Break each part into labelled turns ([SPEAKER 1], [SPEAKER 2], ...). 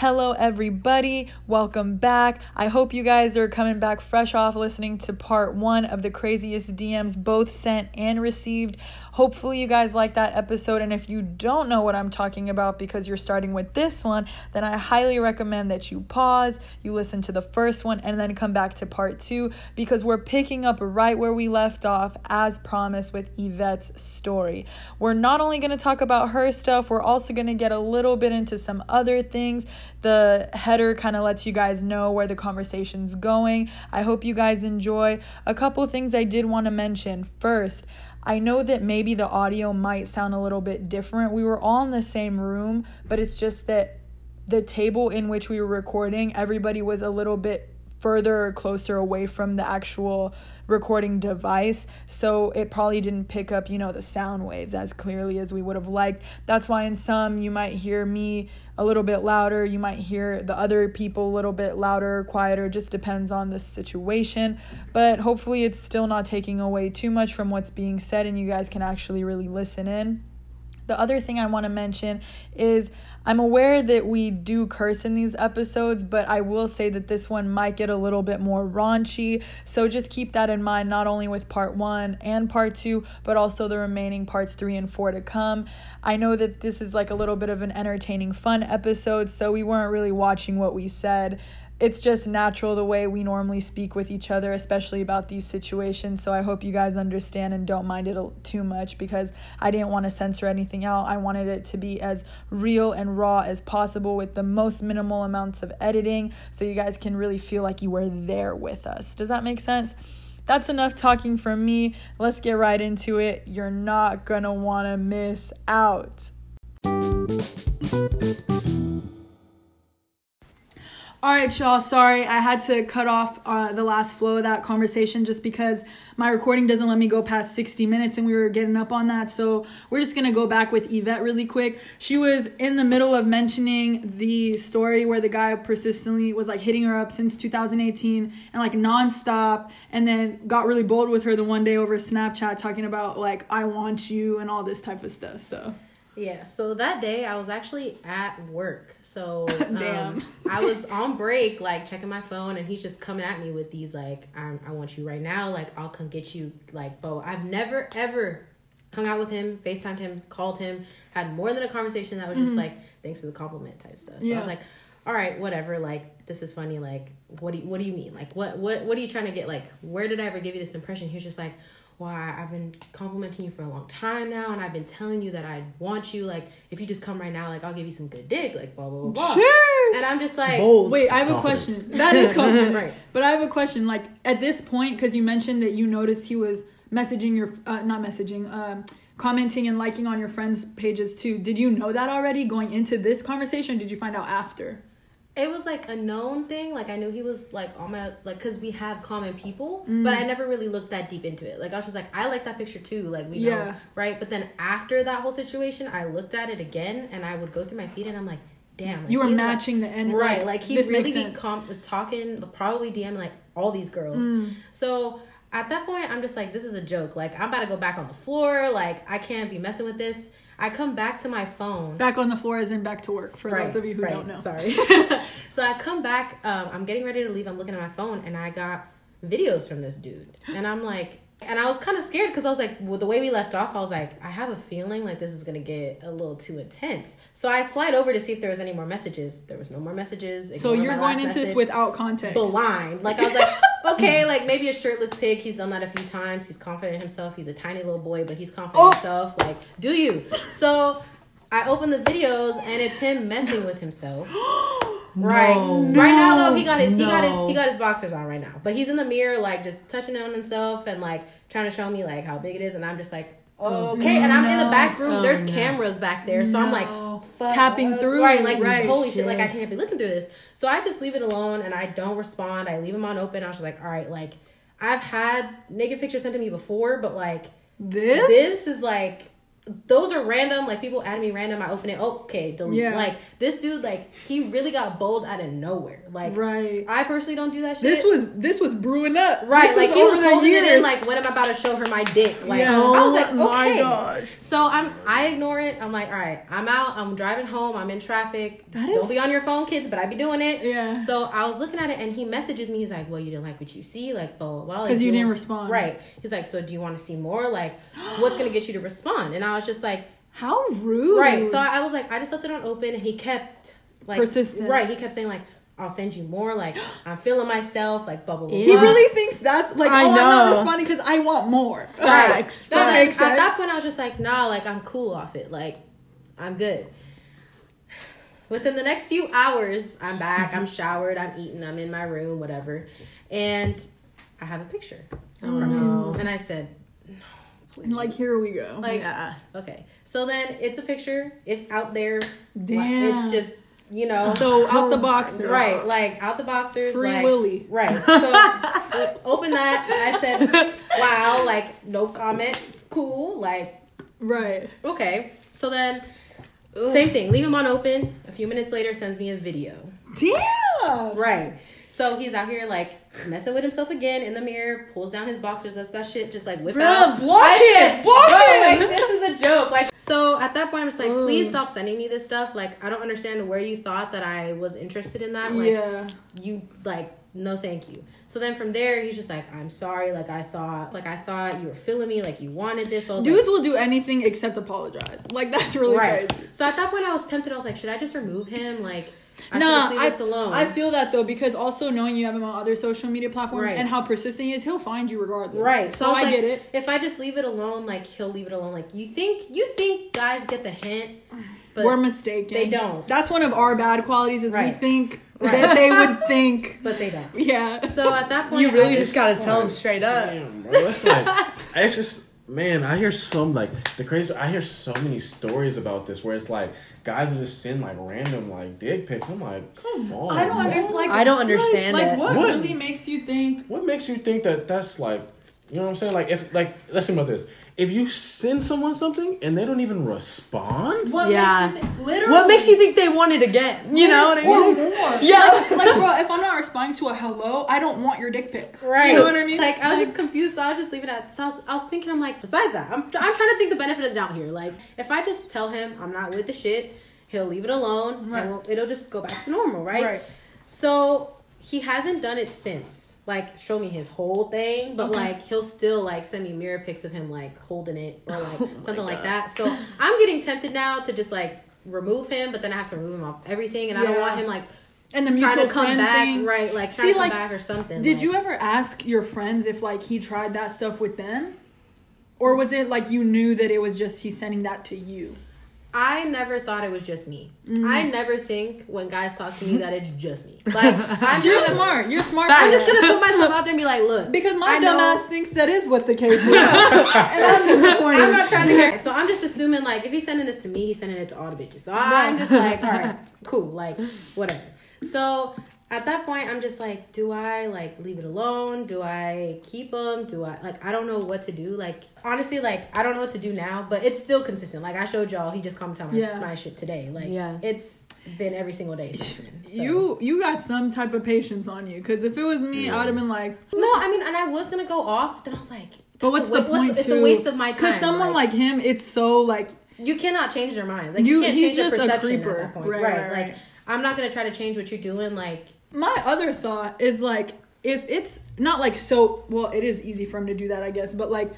[SPEAKER 1] Hello, everybody. Welcome back. I hope you guys are coming back fresh off listening to part one of the craziest DMs, both sent and received. Hopefully, you guys like that episode. And if you don't know what I'm talking about because you're starting with this one, then I highly recommend that you pause, you listen to the first one, and then come back to part two because we're picking up right where we left off, as promised, with Yvette's story. We're not only going to talk about her stuff, we're also going to get a little bit into some other things. The header kind of lets you guys know where the conversation's going. I hope you guys enjoy. A couple things I did want to mention. First, I know that maybe the audio might sound a little bit different. We were all in the same room, but it's just that the table in which we were recording, everybody was a little bit further or closer away from the actual recording device so it probably didn't pick up you know the sound waves as clearly as we would have liked. That's why in some you might hear me a little bit louder you might hear the other people a little bit louder quieter just depends on the situation. But hopefully it's still not taking away too much from what's being said and you guys can actually really listen in. The other thing I want to mention is I'm aware that we do curse in these episodes, but I will say that this one might get a little bit more raunchy. So just keep that in mind, not only with part one and part two, but also the remaining parts three and four to come. I know that this is like a little bit of an entertaining, fun episode, so we weren't really watching what we said it's just natural the way we normally speak with each other, especially about these situations. So I hope you guys understand and don't mind it too much because I didn't want to censor anything out. I wanted it to be as real and raw as possible with the most minimal amounts of editing so you guys can really feel like you were there with us. Does that make sense? That's enough talking from me. Let's get right into it. You're not going to want to miss out. All right, y'all. Sorry, I had to cut off uh, the last flow of that conversation just because my recording doesn't let me go past 60 minutes and we were getting up on that. So we're just going to go back with Yvette really quick. She was in the middle of mentioning the story where the guy persistently was like hitting her up since 2018 and like nonstop and then got really bold with her the one day over Snapchat talking about like, I want you and all this type of stuff. So.
[SPEAKER 2] Yeah, so that day I was actually at work. So um, I was on break, like checking my phone, and he's just coming at me with these like, "I want you right now." Like, I'll come get you. Like, Bo, I've never ever hung out with him, Facetimed him, called him, had more than a conversation that was just mm-hmm. like, "Thanks for the compliment" type stuff. So yeah. I was like, "All right, whatever." Like, this is funny. Like, what do you, what do you mean? Like, what what what are you trying to get? Like, where did I ever give you this impression? He was just like well, I, I've been complimenting you for a long time now, and I've been telling you that I want you. Like, if you just come right now, like, I'll give you some good dick, like, blah, blah, blah, blah. Sure. And I'm just like,
[SPEAKER 1] Bold. wait, I have a question. That is compliment. right. But I have a question. Like, at this point, because you mentioned that you noticed he was messaging your, uh, not messaging, um, commenting and liking on your friends' pages too. Did you know that already going into this conversation? did you find out after?
[SPEAKER 2] It was like a known thing. Like I knew he was like on my like because we have common people, mm. but I never really looked that deep into it. Like I was just like, I like that picture too. Like we yeah. know, right? But then after that whole situation, I looked at it again, and I would go through my feed, and I'm like, damn, like,
[SPEAKER 1] you were matching
[SPEAKER 2] like,
[SPEAKER 1] the end,
[SPEAKER 2] right? Like he really be com- talking, probably DM like all these girls. Mm. So at that point, I'm just like, this is a joke. Like I'm about to go back on the floor. Like I can't be messing with this. I come back to my phone.
[SPEAKER 1] Back on the floor as in back to work for right, those of you who
[SPEAKER 2] right,
[SPEAKER 1] don't know.
[SPEAKER 2] Sorry. so I come back, um, I'm getting ready to leave, I'm looking at my phone and I got videos from this dude. And I'm like, and I was kind of scared because I was like, well, the way we left off, I was like, I have a feeling like this is gonna get a little too intense. So I slide over to see if there was any more messages. There was no more messages.
[SPEAKER 1] So you're going into this without context,
[SPEAKER 2] blind. Like I was like, okay, like maybe a shirtless pig. He's done that a few times. He's confident in himself. He's a tiny little boy, but he's confident oh. in himself. Like, do you? So I open the videos and it's him messing with himself. Right. No, right now though, he got his no. he got his he got his boxers on right now. But he's in the mirror like just touching on himself and like trying to show me like how big it is and I'm just like oh, okay, and I'm in the back room. Oh, There's no. cameras back there, so I'm like
[SPEAKER 1] tapping through.
[SPEAKER 2] Right, like right. holy shit. shit, like I can't be looking through this. So I just leave it alone and I don't respond. I leave them on open. I was just like, all right, like I've had naked pictures sent to me before, but like
[SPEAKER 1] this
[SPEAKER 2] this is like those are random. Like people add me random. I open it. Okay, delete.
[SPEAKER 1] Yeah.
[SPEAKER 2] Like this dude, like he really got bold out of nowhere. Like
[SPEAKER 1] Right.
[SPEAKER 2] I personally don't do that shit.
[SPEAKER 1] This was this was brewing up.
[SPEAKER 2] right.
[SPEAKER 1] This
[SPEAKER 2] Like he was holding it in.
[SPEAKER 1] years.
[SPEAKER 2] Like when am I about to show her my dick? Like
[SPEAKER 1] Yeah.
[SPEAKER 2] I was like,
[SPEAKER 1] Oh my
[SPEAKER 2] okay. So I'm I ignore it. I'm like, all right, I'm out. I'm driving home. I'm in traffic.
[SPEAKER 1] That
[SPEAKER 2] Don't be on your phone, kids. But I be doing it.
[SPEAKER 1] Yeah.
[SPEAKER 2] So I was looking at it, and he messages me. He's like, well, you didn't like what you see, like, blah blah blah. Like,
[SPEAKER 1] 'Cause
[SPEAKER 2] do
[SPEAKER 1] you didn't respond.
[SPEAKER 2] Right. He's like, so do you want to see more? Like, what's gonna get you to respond? And I was just like,
[SPEAKER 1] How rude.
[SPEAKER 2] right. So I was like, I just left it on open, and he kept like
[SPEAKER 1] Persistent.
[SPEAKER 2] Right. He kept saying like. I'll send you more. Like I'm feeling myself. Like blah blah blah.
[SPEAKER 1] he really thinks that's like
[SPEAKER 3] I
[SPEAKER 1] oh I'm not responding because I want more. Facts.
[SPEAKER 2] So
[SPEAKER 1] That
[SPEAKER 2] like,
[SPEAKER 1] makes sense.
[SPEAKER 2] At that point, I was just like, nah, like I'm cool off it. Like I'm good. Within the next few hours, I'm back. I'm showered. I'm eating. I'm in my room. Whatever, and I have a picture oh, from him, and I said,
[SPEAKER 1] And, like here we go.
[SPEAKER 2] like,
[SPEAKER 3] Yeah.
[SPEAKER 2] okay. So then it's a picture. It's out there.
[SPEAKER 1] Damn.
[SPEAKER 2] It's just you know.
[SPEAKER 1] so out the box.
[SPEAKER 2] Right, like out the boxers,
[SPEAKER 1] Free
[SPEAKER 2] like
[SPEAKER 1] Willy.
[SPEAKER 2] right. So open that. I said, "Wow!" Like no comment. Cool. Like
[SPEAKER 1] Right.
[SPEAKER 2] okay. So then, same thing. Leave him on open. A few minutes later, sends me a video.
[SPEAKER 1] Damn.
[SPEAKER 2] Right. So he's out here like messing with himself again in the mirror. Pulls down his boxers. That's that shit. Just like whip
[SPEAKER 1] Bruh,
[SPEAKER 2] out.
[SPEAKER 1] block
[SPEAKER 2] I
[SPEAKER 1] it,
[SPEAKER 2] said,
[SPEAKER 1] block
[SPEAKER 2] "Bro,
[SPEAKER 1] it."
[SPEAKER 2] Like this is a joke. Like so. At that point, I'm just like, please stop sending me this stuff. Like I don't understand where you thought that I was interested in that. Like
[SPEAKER 1] yeah.
[SPEAKER 2] you like no thank you so then from there he's just like i'm sorry like i thought like i thought you were feeling me like you wanted this
[SPEAKER 1] Dudes will do anything except apologize. Like that's really
[SPEAKER 2] right
[SPEAKER 1] crazy.
[SPEAKER 2] so at that point i was tempted i was like should i just remove him like i
[SPEAKER 1] No,
[SPEAKER 2] leave
[SPEAKER 1] I,
[SPEAKER 2] this alone
[SPEAKER 1] I feel that though because also knowing you have him on other social media platforms
[SPEAKER 2] Right.
[SPEAKER 1] and how persistent he is, he'll find you regardless.
[SPEAKER 2] right
[SPEAKER 1] So,
[SPEAKER 2] was
[SPEAKER 1] I
[SPEAKER 2] like,
[SPEAKER 1] get it.
[SPEAKER 2] if i just leave it alone like he'll leave it alone like you think you think guys get the hint but
[SPEAKER 1] We're mistaken.
[SPEAKER 2] they don't.
[SPEAKER 1] That's one of our bad qualities is we
[SPEAKER 2] Right.
[SPEAKER 1] think that they would think.
[SPEAKER 2] but they don't
[SPEAKER 1] Yeah.
[SPEAKER 2] so at that point
[SPEAKER 3] You really
[SPEAKER 2] I
[SPEAKER 3] just gotta tell them straight up.
[SPEAKER 4] Damn, bro. That's like, it's just, man, I hear some, like, the crazy, I hear so many stories about this where it's like, guys will just send, like, random, like, dick pics. I'm like, come on.
[SPEAKER 1] I don't understand. Like,
[SPEAKER 3] I don't understand
[SPEAKER 1] like,
[SPEAKER 3] it.
[SPEAKER 1] what,
[SPEAKER 4] What?
[SPEAKER 1] really makes you think?
[SPEAKER 4] What makes you think that that's, like, you know what I'm saying? Like, if, like, let's think about this. If you send someone something and they don't even respond,
[SPEAKER 1] What
[SPEAKER 3] Yeah.
[SPEAKER 1] makes you think? Literally.
[SPEAKER 3] What makes you think they want it again? You know what I
[SPEAKER 1] Or
[SPEAKER 3] mean?
[SPEAKER 1] more.
[SPEAKER 3] Yeah.
[SPEAKER 1] Like, like, bro, if I'm not responding to a hello, I don't want your dick pic.
[SPEAKER 2] Right.
[SPEAKER 1] You know what I mean?
[SPEAKER 2] Like I was just confused, so I was just leaving it at. So I was, I was thinking, I'm like, besides that, I'm, I'm trying to think the benefit of the doubt here. Like, if I just tell him I'm not with the shit, he'll leave it alone,
[SPEAKER 1] Right.
[SPEAKER 2] and we'll, it'll just go back to normal, right?
[SPEAKER 1] Right.
[SPEAKER 2] So he hasn't done it since. Like, show me his whole thing, but
[SPEAKER 1] Okay.
[SPEAKER 2] like he'll still like send me mirror pics of him like holding it or like
[SPEAKER 1] Oh
[SPEAKER 2] something like that. So I'm getting tempted now to just like remove him, but then I have to remove him off everything, and I don't want him like
[SPEAKER 1] and the
[SPEAKER 2] trying
[SPEAKER 1] mutual
[SPEAKER 2] to come
[SPEAKER 1] friend
[SPEAKER 2] back,
[SPEAKER 1] thing.
[SPEAKER 2] right? Like
[SPEAKER 1] See,
[SPEAKER 2] trying to come
[SPEAKER 1] like,
[SPEAKER 2] back or something.
[SPEAKER 1] Did
[SPEAKER 2] like-
[SPEAKER 1] you ever ask your friends if like he tried that stuff with them? Or was it like you knew that it was just he's sending that to you?
[SPEAKER 2] I never thought it was just me.
[SPEAKER 1] Mm-hmm.
[SPEAKER 2] I never think when guys talk to me that it's just me. Like I'm
[SPEAKER 1] You're
[SPEAKER 2] just,
[SPEAKER 1] smart. You're smart.
[SPEAKER 2] I'm just gonna put myself out there and be like, look,
[SPEAKER 1] because my dumbass thinks that is what the case is. and I'm disappointed.
[SPEAKER 2] I'm not trying to get so I'm just assuming like if he's sending this to me, he's sending it to all the bitches. So I'm just like, all right, cool, like whatever. So at that point, I'm just like, do I like leave it alone? Do I keep him? Do I like? I don't know what to do. Like honestly, like I don't know what to do now, but it's still consistent. Like I showed y'all, he just commented on my,
[SPEAKER 1] Yeah.
[SPEAKER 2] my shit today. Like
[SPEAKER 3] Yeah.
[SPEAKER 2] it's been every single day since then. So.
[SPEAKER 1] You you got some type of patience on you because if it was me, I would have been like,
[SPEAKER 2] No, I mean, and I was gonna go off. Then I was like,
[SPEAKER 1] but what's
[SPEAKER 2] a
[SPEAKER 1] the
[SPEAKER 2] wa- what's-
[SPEAKER 1] point?
[SPEAKER 2] It's a waste of my time.
[SPEAKER 1] Because someone like, him, it's so like
[SPEAKER 2] you cannot change their minds. Like you,
[SPEAKER 1] You-
[SPEAKER 2] can't
[SPEAKER 1] he's
[SPEAKER 2] change their
[SPEAKER 1] just a
[SPEAKER 2] perception
[SPEAKER 1] creeper.
[SPEAKER 2] at that point.
[SPEAKER 1] Right,
[SPEAKER 2] Right,
[SPEAKER 1] right,
[SPEAKER 2] Like
[SPEAKER 1] right.
[SPEAKER 2] I'm not gonna try to change what you're doing. Like
[SPEAKER 1] my other thought is like if it's not like so well it is easy for him to do that i guess but like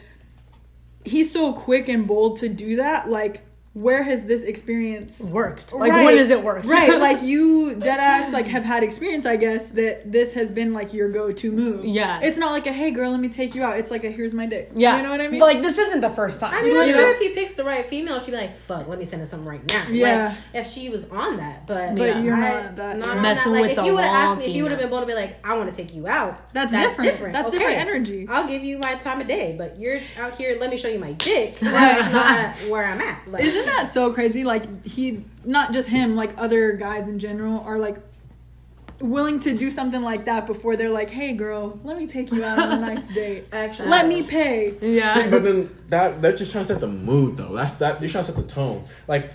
[SPEAKER 1] he's so quick and bold to do that like where has this experience
[SPEAKER 3] Worked. Like
[SPEAKER 1] Right.
[SPEAKER 3] when has it worked?
[SPEAKER 1] right like you dead ass like have had experience i guess that this has been like your go-to move
[SPEAKER 3] Yeah.
[SPEAKER 1] it's not like a hey girl let me take you out it's like a here's my dick
[SPEAKER 3] yeah.
[SPEAKER 1] you know what i mean
[SPEAKER 3] But, like this isn't the first time.
[SPEAKER 2] I mean,
[SPEAKER 1] You
[SPEAKER 2] I'm
[SPEAKER 1] know?
[SPEAKER 2] sure if he picks the right female, she'd be like, "Fuck, let me send her something right now."
[SPEAKER 1] Yeah.
[SPEAKER 2] Like, if she was on that, but
[SPEAKER 1] But
[SPEAKER 2] yeah,
[SPEAKER 1] you're
[SPEAKER 2] I-
[SPEAKER 1] not that-
[SPEAKER 2] not
[SPEAKER 1] you're
[SPEAKER 3] messing
[SPEAKER 2] that. Like,
[SPEAKER 3] with
[SPEAKER 2] if
[SPEAKER 3] the
[SPEAKER 2] you would have
[SPEAKER 3] wrong
[SPEAKER 2] asked me, if you would have been bold to be like, "I want to take you out,"
[SPEAKER 1] That's different. That's different energy.
[SPEAKER 2] I'll give you my time of day, but you're out here. Let me show you my dick. That's not where I'm at. Like,
[SPEAKER 1] Isn't that so crazy? Like he, not just him, like other guys in general are like willing to do something like that before they're like, "Hey, girl, let me take you out on a nice date.
[SPEAKER 2] Actually,
[SPEAKER 1] Let me pay."
[SPEAKER 3] Yeah.
[SPEAKER 4] See, but then that they're just trying to set the mood though. That's that you're trying to set the tone. Like,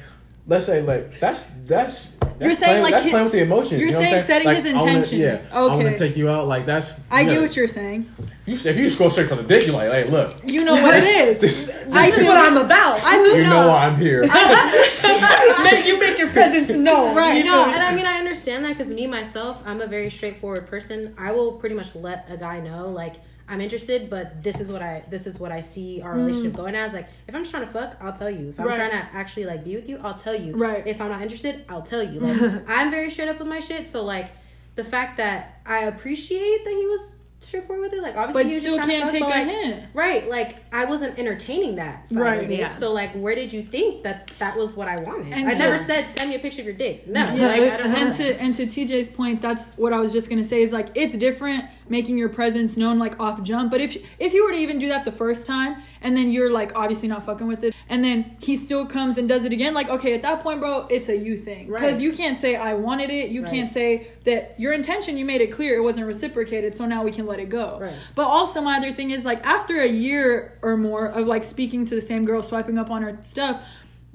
[SPEAKER 4] let's say like that's that's. that's
[SPEAKER 1] You're saying,
[SPEAKER 4] playing,
[SPEAKER 1] like,
[SPEAKER 4] that's
[SPEAKER 1] hi-
[SPEAKER 4] playing with the emotions.
[SPEAKER 1] you're
[SPEAKER 4] you know what I'm
[SPEAKER 1] saying setting
[SPEAKER 4] Like,
[SPEAKER 1] his
[SPEAKER 4] I wanna-
[SPEAKER 1] intention.
[SPEAKER 4] yeah, I want
[SPEAKER 1] Okay.
[SPEAKER 4] to take you out. Like that's.
[SPEAKER 1] I
[SPEAKER 4] yeah.
[SPEAKER 1] get what you're saying.
[SPEAKER 4] You, if you just go straight for the dick, you're like, hey, look,
[SPEAKER 1] You know what it is.
[SPEAKER 4] this,
[SPEAKER 1] I
[SPEAKER 3] This is what I'm about.
[SPEAKER 1] I
[SPEAKER 4] you
[SPEAKER 1] no.
[SPEAKER 4] know why I'm here.
[SPEAKER 3] make you make your presence known.
[SPEAKER 1] Right.
[SPEAKER 2] No, and I mean I understand that because me myself, I'm a very straightforward person. I will pretty much let a guy know like I'm interested, but this is what I this is what I see our mm. relationship going as. Like if I'm just trying to fuck, I'll tell you. If I'm
[SPEAKER 1] Right.
[SPEAKER 2] trying to actually like be with you, I'll tell you.
[SPEAKER 1] Right.
[SPEAKER 2] If I'm not interested, I'll tell you. Like I'm very straight up with my shit. So like the fact that I appreciate that he was straightforward with it, like obviously
[SPEAKER 1] But
[SPEAKER 2] he was
[SPEAKER 1] still
[SPEAKER 2] just trying
[SPEAKER 1] can't
[SPEAKER 2] to fuck,
[SPEAKER 1] take
[SPEAKER 2] but,
[SPEAKER 1] a hint.
[SPEAKER 2] Right, like I wasn't entertaining that side
[SPEAKER 1] Right,
[SPEAKER 2] of it.
[SPEAKER 3] yeah.
[SPEAKER 2] So like, where did you think that that was what I wanted?
[SPEAKER 1] And
[SPEAKER 2] I
[SPEAKER 1] to-
[SPEAKER 2] never said send me a picture of your dick. No,
[SPEAKER 1] Yeah,
[SPEAKER 2] like, I don't
[SPEAKER 1] and to and to TJ's point, that's what I was just gonna say is like it's different making your presence known like off jump. But if if you were to even do that the first time and then you're like obviously not fucking with it, and then he still comes and does it again, like okay, at that point, bro, it's a you thing because
[SPEAKER 2] Right.
[SPEAKER 1] you can't say I wanted it. You
[SPEAKER 2] Right.
[SPEAKER 1] can't say that your intention. You made it clear it wasn't reciprocated, so now we can let it go.
[SPEAKER 2] Right.
[SPEAKER 1] But also my other thing is like after a year or more of like speaking to the same girl, swiping up on her stuff.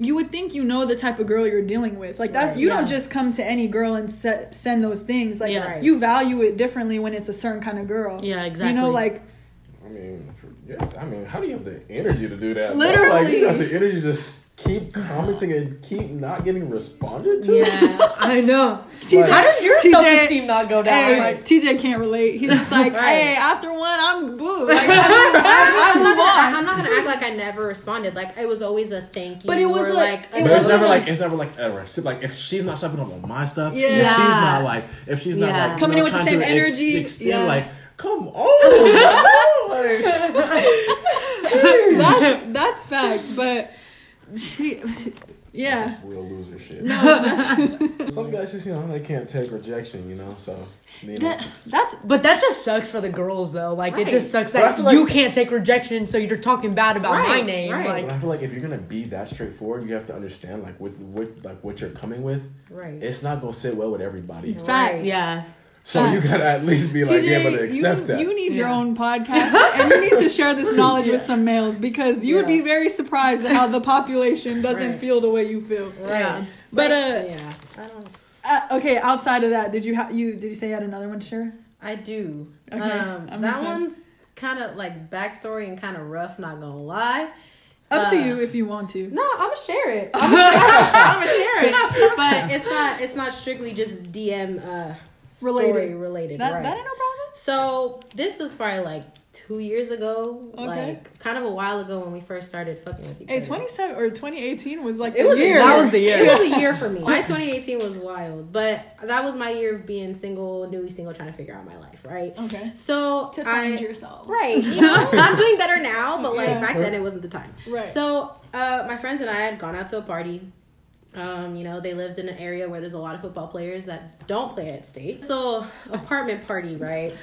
[SPEAKER 1] You would think you know the type of girl you're dealing with. Like that,
[SPEAKER 2] Right,
[SPEAKER 1] you
[SPEAKER 3] yeah.
[SPEAKER 1] don't just come to any girl and set, send those things. Like
[SPEAKER 3] Yeah.
[SPEAKER 2] Right.
[SPEAKER 1] you value it differently when it's a certain kind of girl.
[SPEAKER 3] Yeah, exactly.
[SPEAKER 1] You know, like
[SPEAKER 4] I mean, yeah, I mean, how do you have the energy to do that? bro?
[SPEAKER 1] Literally.
[SPEAKER 4] like you have the energy to just keep commenting and keep not getting responded to.
[SPEAKER 3] Yeah, I know.
[SPEAKER 1] TJ
[SPEAKER 3] How does your
[SPEAKER 1] TJ
[SPEAKER 3] self esteem not go down?
[SPEAKER 1] Hey,
[SPEAKER 3] Like,
[SPEAKER 1] TJ can't relate. He's just like,
[SPEAKER 2] Right.
[SPEAKER 1] hey, after one, I'm boo. Like, I,
[SPEAKER 2] I'm,
[SPEAKER 1] I
[SPEAKER 2] not
[SPEAKER 1] move
[SPEAKER 2] gonna,
[SPEAKER 1] on.
[SPEAKER 2] I'm not gonna act like I never responded. Like it was always a thank you.
[SPEAKER 1] But it was
[SPEAKER 2] or
[SPEAKER 1] like-
[SPEAKER 2] like,
[SPEAKER 1] it
[SPEAKER 4] But it's
[SPEAKER 1] wasn't
[SPEAKER 4] never like it's never like ever. See, Like if she's not stepping up on my stuff,
[SPEAKER 1] Yeah.
[SPEAKER 4] if she's not like if she's not
[SPEAKER 3] Yeah.
[SPEAKER 4] like
[SPEAKER 1] Coming
[SPEAKER 4] you
[SPEAKER 1] in with the same
[SPEAKER 4] to ex-
[SPEAKER 1] energy,
[SPEAKER 4] extend
[SPEAKER 1] yeah.
[SPEAKER 4] like come on, bro. like,
[SPEAKER 1] that's that's facts. But she, yeah.
[SPEAKER 4] real loser shit. Some guys just you know they can't take rejection, you know. So you know.
[SPEAKER 1] That, that's
[SPEAKER 3] but that just sucks for the girls though. Like it just sucks that
[SPEAKER 4] like-
[SPEAKER 3] you can't take rejection, so you're talking bad about my name.
[SPEAKER 2] right.
[SPEAKER 3] Like
[SPEAKER 4] But I feel like if you're gonna be that straightforward, you have to understand like with what like what you're coming with.
[SPEAKER 2] right.
[SPEAKER 4] It's not gonna sit well with everybody.
[SPEAKER 1] facts.
[SPEAKER 3] yeah.
[SPEAKER 4] So you gotta at least be like
[SPEAKER 1] TJ,
[SPEAKER 4] able to accept
[SPEAKER 1] you,
[SPEAKER 4] that.
[SPEAKER 1] you need your own podcast and you need to share this knowledge with some males because you would be very surprised at how the population doesn't
[SPEAKER 2] Right.
[SPEAKER 1] feel the way you feel.
[SPEAKER 2] right.
[SPEAKER 1] But uh,
[SPEAKER 2] yeah, I don't.
[SPEAKER 1] uh okay, outside of that, did you ha- you did you say you had another one to share?
[SPEAKER 2] I do.
[SPEAKER 1] Okay,
[SPEAKER 2] Um, that
[SPEAKER 1] okay.
[SPEAKER 2] one's kind of like backstory and kind of rough. Not gonna lie.
[SPEAKER 1] Up to
[SPEAKER 2] Uh,
[SPEAKER 1] you if you want to.
[SPEAKER 2] No, I'm gonna share it. I'm gonna share, I'm gonna share it. But it's not. It's not strictly just DM uh,
[SPEAKER 1] Related.
[SPEAKER 2] story related.
[SPEAKER 1] That,
[SPEAKER 2] right.
[SPEAKER 1] that ain't no problem.
[SPEAKER 2] So this was probably like two years ago,
[SPEAKER 1] Okay.
[SPEAKER 2] like kind of a while ago when we first started fucking with each
[SPEAKER 1] Hey,
[SPEAKER 2] other.
[SPEAKER 1] 27 or 2018 was like
[SPEAKER 2] It was
[SPEAKER 1] year.
[SPEAKER 3] That was the year.
[SPEAKER 2] It was a year for me. My 2018 was wild, but that was my year of being single, newly single, trying to figure out my life. Right.
[SPEAKER 1] Okay.
[SPEAKER 2] So
[SPEAKER 1] To find
[SPEAKER 2] I,
[SPEAKER 1] yourself.
[SPEAKER 2] Right. You know, I'm doing better now, but like
[SPEAKER 1] Yeah.
[SPEAKER 2] back then it wasn't the time.
[SPEAKER 1] Right.
[SPEAKER 2] So uh, my friends and I had gone out to a party. Um, you know, they lived in an area where there's a lot of football players that don't play at state. So apartment party, right?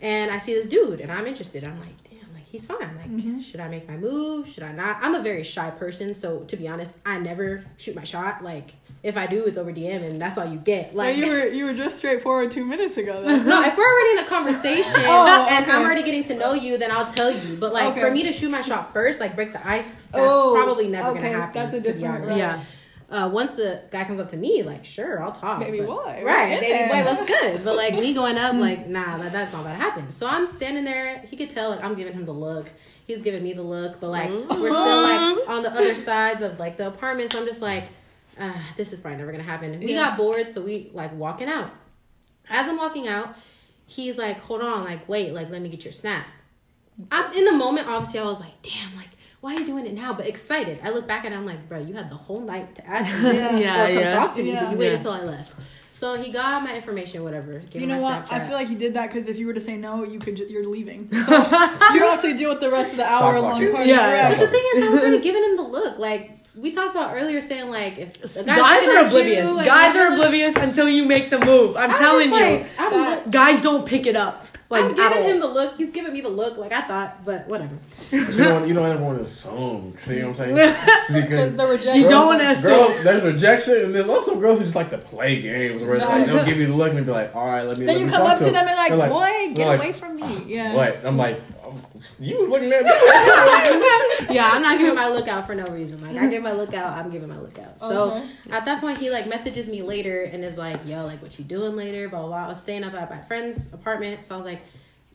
[SPEAKER 2] And I see this dude and I'm interested. I'm like, damn, like he's fine. Like,
[SPEAKER 1] Mm-hmm.
[SPEAKER 2] should I make my move? Should I not? I'm a very shy person, so to be honest, I never shoot my shot. Like if I do, it's over DM and that's all you get.
[SPEAKER 1] Well,
[SPEAKER 2] Like
[SPEAKER 1] you were you were just straightforward two minutes ago. Then.
[SPEAKER 2] no, if we're already in a conversation
[SPEAKER 1] Oh,
[SPEAKER 2] and
[SPEAKER 1] okay.
[SPEAKER 2] I'm already getting to know you, then I'll tell you. But like
[SPEAKER 1] Okay.
[SPEAKER 2] for me to shoot my shot first, like break the ice, that's
[SPEAKER 1] Oh,
[SPEAKER 2] probably never
[SPEAKER 1] okay,
[SPEAKER 2] gonna happen.
[SPEAKER 1] that's a
[SPEAKER 2] to be
[SPEAKER 1] different-
[SPEAKER 2] honest.
[SPEAKER 3] Yeah.
[SPEAKER 2] Uh, once the guy comes up to me, like sure, I'll talk.
[SPEAKER 1] Baby
[SPEAKER 2] but-
[SPEAKER 1] boy,
[SPEAKER 2] right? Baby
[SPEAKER 1] there.
[SPEAKER 2] boy, what's good? But like me going up, like nah, that, that's not gonna happen. So I'm standing there. He could tell like I'm giving him the look. He's giving me the look, but like we're still like on the other sides of like the apartment. So I'm just like, ah, this is probably never gonna happen. We
[SPEAKER 1] Yeah.
[SPEAKER 2] got bored, so we like walking out. As I'm walking out, he's like, hold on, like wait, like let me get your snap. I'm in the moment. Obviously, I was like, damn, like why are you doing it now? But excited. I look back and. I'm like, bro, you had the whole night to ask me
[SPEAKER 1] Yeah.
[SPEAKER 3] Yeah,
[SPEAKER 2] or come
[SPEAKER 3] yeah.
[SPEAKER 2] talk to me,
[SPEAKER 1] Yeah.
[SPEAKER 2] but you waited
[SPEAKER 3] Yeah.
[SPEAKER 2] till I left. So he got my information, whatever. Gave
[SPEAKER 1] You know
[SPEAKER 2] my
[SPEAKER 1] what? I feel like he did that because if you were to say no, you could ju- you're leaving. So you don't have to deal with the rest of the hour long
[SPEAKER 4] clock.
[SPEAKER 1] party.
[SPEAKER 3] Yeah,
[SPEAKER 1] Right.
[SPEAKER 2] But the thing is, I was already giving him the look. Like we talked about earlier, saying like if
[SPEAKER 3] Guys,
[SPEAKER 2] guy's
[SPEAKER 3] are oblivious.
[SPEAKER 2] you
[SPEAKER 3] Guys
[SPEAKER 2] you're
[SPEAKER 3] are
[SPEAKER 2] look-
[SPEAKER 3] oblivious until you make the move. I'm
[SPEAKER 2] I was
[SPEAKER 3] telling you.
[SPEAKER 2] I'm
[SPEAKER 1] Facts.
[SPEAKER 2] look-
[SPEAKER 3] Guys don't pick it up. Like
[SPEAKER 2] I'm
[SPEAKER 3] at
[SPEAKER 2] giving
[SPEAKER 3] all.
[SPEAKER 2] him the look. He's giving me the look, like I thought, but whatever.
[SPEAKER 4] you don't, you don't ever want to assume. See what I'm saying?
[SPEAKER 1] Because the rejection.
[SPEAKER 3] You don't want to assume.
[SPEAKER 4] Girls, there's rejection, and there's also girls who just like to play games, where it's like they'll give you the look and be like, "All right, let me."
[SPEAKER 1] Then
[SPEAKER 4] let
[SPEAKER 1] you
[SPEAKER 4] me
[SPEAKER 1] come
[SPEAKER 4] talk
[SPEAKER 1] up to
[SPEAKER 4] him."
[SPEAKER 1] them and like,
[SPEAKER 4] They're
[SPEAKER 1] boy, get
[SPEAKER 4] like,
[SPEAKER 1] away from me. Yeah.
[SPEAKER 4] What? I'm like, you was looking at me.
[SPEAKER 2] yeah, I'm not giving my look out for no reason. Like I give my look out, I'm giving my look out. So
[SPEAKER 1] Uh-huh.
[SPEAKER 2] at that point, he like messages me later and is like, "Yo, like what you doing later?" Blah blah. blah. I was staying up at my friend's apartment, so I was like.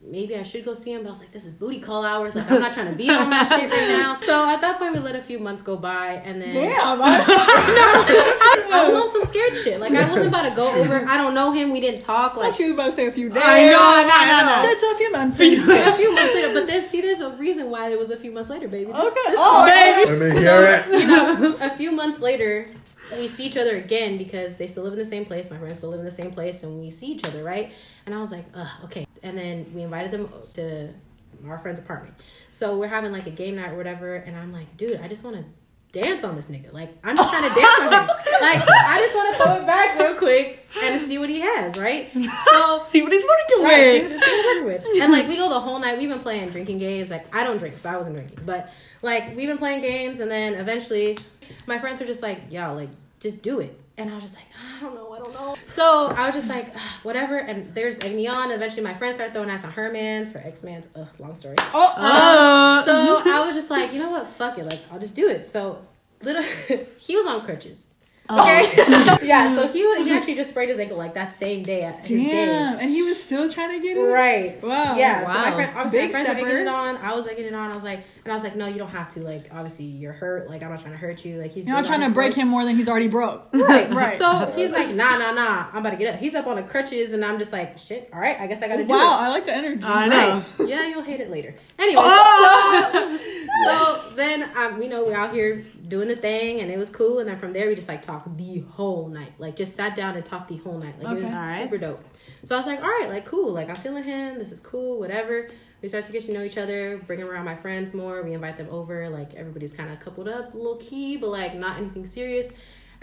[SPEAKER 2] Maybe I should go see him, but I was like, "This is booty call hours. Like, I'm not trying to be on that shit right now." So at that point, we let a few months go by, and then
[SPEAKER 1] Damn.
[SPEAKER 2] I was on some scared shit. Like, I wasn't about to go over. I don't know him. We didn't talk.
[SPEAKER 1] I
[SPEAKER 2] Like,
[SPEAKER 1] thought she was about to say a few days.
[SPEAKER 3] I know, I know, I know.
[SPEAKER 1] So a few months.
[SPEAKER 2] a few months later. But there's see, there's a reason why it was a few months later, baby. This-
[SPEAKER 1] Okay.
[SPEAKER 2] this-
[SPEAKER 1] Oh,
[SPEAKER 3] Baby.
[SPEAKER 4] Let me hear it.
[SPEAKER 2] you know, a few months later, we see each other again because they still live in the same place. My friends still live in the same place, and we see each other, right? And I was like, okay. And then we invited them to our friend's apartment. So we're having like a game night or whatever, and I'm like, dude, I just want to dance on this nigga. Like, I'm just trying to dance on him. Like, I just want to throw it back real quick and see what he has, right? So
[SPEAKER 3] See what he's working
[SPEAKER 2] Right,
[SPEAKER 3] with.
[SPEAKER 2] see what working with. And like we go the whole night. We've been playing drinking games. Like I don't drink, so I wasn't drinking. But like we've been playing games, and then eventually, my friends were just like, "Yeah, like just do it." And I was just like, ah, "I don't know, I don't know." So I was just like, ah, whatever. And they're just egging me on. Eventually, my friends started throwing ass on her man's, for X Man's. Ugh, long story.
[SPEAKER 1] Oh, um,
[SPEAKER 3] Uh,
[SPEAKER 2] So I was just like, you know what? Fuck it. Like I'll just do it. So little, he was on crutches. Okay. Oh. yeah. So he was, he actually just sprained his ankle like that same day at his game.
[SPEAKER 1] And he was still trying to get it.
[SPEAKER 2] Right.
[SPEAKER 1] Wow.
[SPEAKER 2] Yeah. So my
[SPEAKER 3] Wow.
[SPEAKER 2] friend, obviously,
[SPEAKER 1] Big
[SPEAKER 2] my friends were egging
[SPEAKER 1] stepper.
[SPEAKER 2] it on. I was egging it on. I was like, and I was like, no, you don't have to. Like, obviously, you're hurt. Like, I'm not trying to hurt you. Like, he's
[SPEAKER 1] You're not trying to break
[SPEAKER 2] work.
[SPEAKER 1] him more than he's already broke.
[SPEAKER 2] Right.
[SPEAKER 1] Right.
[SPEAKER 2] So he's like, nah, nah, nah. I'm about to get up. He's up on the crutches, and I'm just like, shit. All right. I guess I got to oh, do it.
[SPEAKER 1] Wow, I like the energy.
[SPEAKER 3] I know.
[SPEAKER 2] Right. Yeah, you'll hate it later. Anyway,
[SPEAKER 1] Oh!
[SPEAKER 2] so, so then um, we know we're out here doing the thing, and it was cool. And then from there, we just like talked the whole night. Like just sat down and talked the whole night. Like it was
[SPEAKER 3] Alright.
[SPEAKER 2] super dope. So I was like, all right, like cool. Like I'm feeling him. This is cool. Whatever. We start to get to know each other, bring him around my friends more. We invite them over. Like everybody's kind of coupled up, low key, but like not anything serious.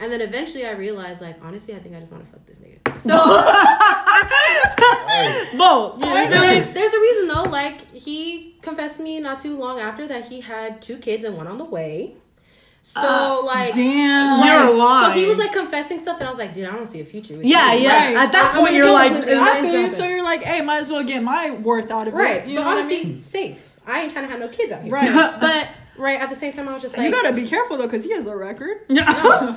[SPEAKER 2] And then eventually, I realized, like honestly, I think I just want to fuck this nigga. So.
[SPEAKER 3] Both.
[SPEAKER 2] But there's a reason though. Like he confessed to me not too long after that he had two kids and one on the way. So uh, like,
[SPEAKER 1] Damn.
[SPEAKER 3] You're lying.
[SPEAKER 2] so he was like confessing stuff, and I was like, dude, I don't see a future with
[SPEAKER 3] Yeah,
[SPEAKER 2] you.
[SPEAKER 3] yeah.
[SPEAKER 1] Right.
[SPEAKER 3] At that point, you're like,
[SPEAKER 1] I
[SPEAKER 2] honest.
[SPEAKER 1] feel you.
[SPEAKER 2] something.
[SPEAKER 1] So you're like, hey, might as well get my worth out of
[SPEAKER 2] right.
[SPEAKER 1] it. Right.
[SPEAKER 2] but
[SPEAKER 1] know what I
[SPEAKER 2] honestly,
[SPEAKER 1] mean?
[SPEAKER 2] safe. I ain't trying to have no kids out here.
[SPEAKER 1] Right.
[SPEAKER 2] but right at the same time, I was just like,
[SPEAKER 1] you gotta be careful though, because he has a record.
[SPEAKER 2] no,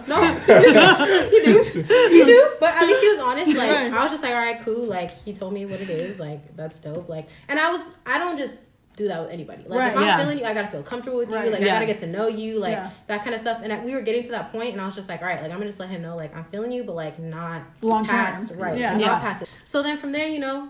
[SPEAKER 2] no, you do, you do. But at least he was honest. Like
[SPEAKER 1] Right.
[SPEAKER 2] I was just like, all right, cool. Like he told me what it is. Like that's dope. Like, and I was, I don't just do that with anybody. Like
[SPEAKER 1] Right.
[SPEAKER 2] if I'm
[SPEAKER 3] Yeah.
[SPEAKER 2] feeling you, I gotta feel comfortable with you.
[SPEAKER 1] Right.
[SPEAKER 2] Like I gotta get to know you. Like
[SPEAKER 1] Yeah.
[SPEAKER 2] that kind of stuff. And I, we were getting to that point, and I was just like, all right, like I'm gonna just let him know, like I'm feeling you, but like not
[SPEAKER 1] Long term.
[SPEAKER 2] past, right?
[SPEAKER 1] Yeah.
[SPEAKER 2] not
[SPEAKER 3] Yeah.
[SPEAKER 2] past it. So then from there, you know,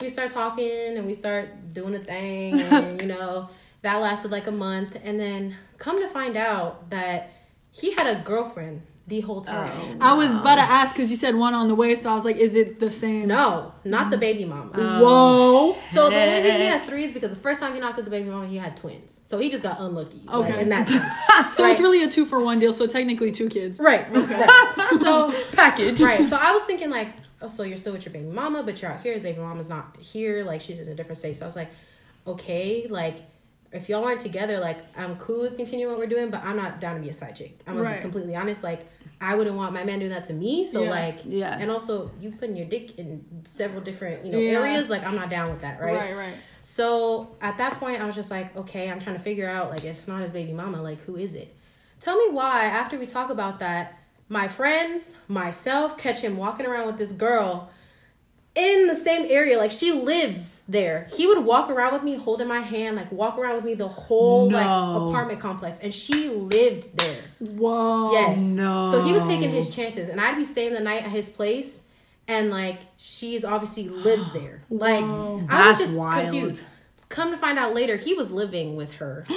[SPEAKER 2] we start talking and we start doing a thing, and you know, that lasted like a month, and then come to find out that he had a girlfriend the whole time.
[SPEAKER 1] Oh, I was about to ask because you said one on the way, so I was like, is it the same?
[SPEAKER 2] No, not the baby mama.
[SPEAKER 1] Oh, oh, whoa.
[SPEAKER 2] So the only reason he has three is because the first time he knocked at the baby mama, he had twins. So he just got unlucky. like,
[SPEAKER 1] Okay.
[SPEAKER 2] in that sense.
[SPEAKER 1] So
[SPEAKER 2] Right.
[SPEAKER 1] it's really a two for one deal. So technically two kids.
[SPEAKER 2] Right. right. So
[SPEAKER 3] package.
[SPEAKER 2] right. So I was thinking like, oh, so you're still with your baby mama, but you're out here. His baby mama's not here. Like she's in a different state. So I was like, okay, like if y'all aren't together, like I'm cool with continuing what we're doing, but I'm not down to be a side chick. I'm gonna
[SPEAKER 1] Right.
[SPEAKER 2] be completely honest. Like I wouldn't want my man doing that to me. So
[SPEAKER 1] Yeah.
[SPEAKER 2] like,
[SPEAKER 3] Yeah.
[SPEAKER 2] And also, you putting your dick in several different you know
[SPEAKER 1] Yeah.
[SPEAKER 2] areas. Like I'm not down with that. Right.
[SPEAKER 1] Right. Right.
[SPEAKER 2] So at that point, I was just like, okay, I'm trying to figure out like if it's not his baby mama, like who is it? Tell me why. After we talk about that, my friends, myself, catch him walking around with this girl in the same area. Like she lives there. He would walk around with me, holding my hand, like walk around with me the whole like apartment complex, and she lived there.
[SPEAKER 1] Whoa.
[SPEAKER 2] Yes.
[SPEAKER 3] no.
[SPEAKER 2] So he was taking his chances, and I'd be staying the night at his place, and like she's obviously lives there. Like I was
[SPEAKER 3] That's
[SPEAKER 2] just
[SPEAKER 3] wild.
[SPEAKER 2] confused. Come to find out later, he was living with her.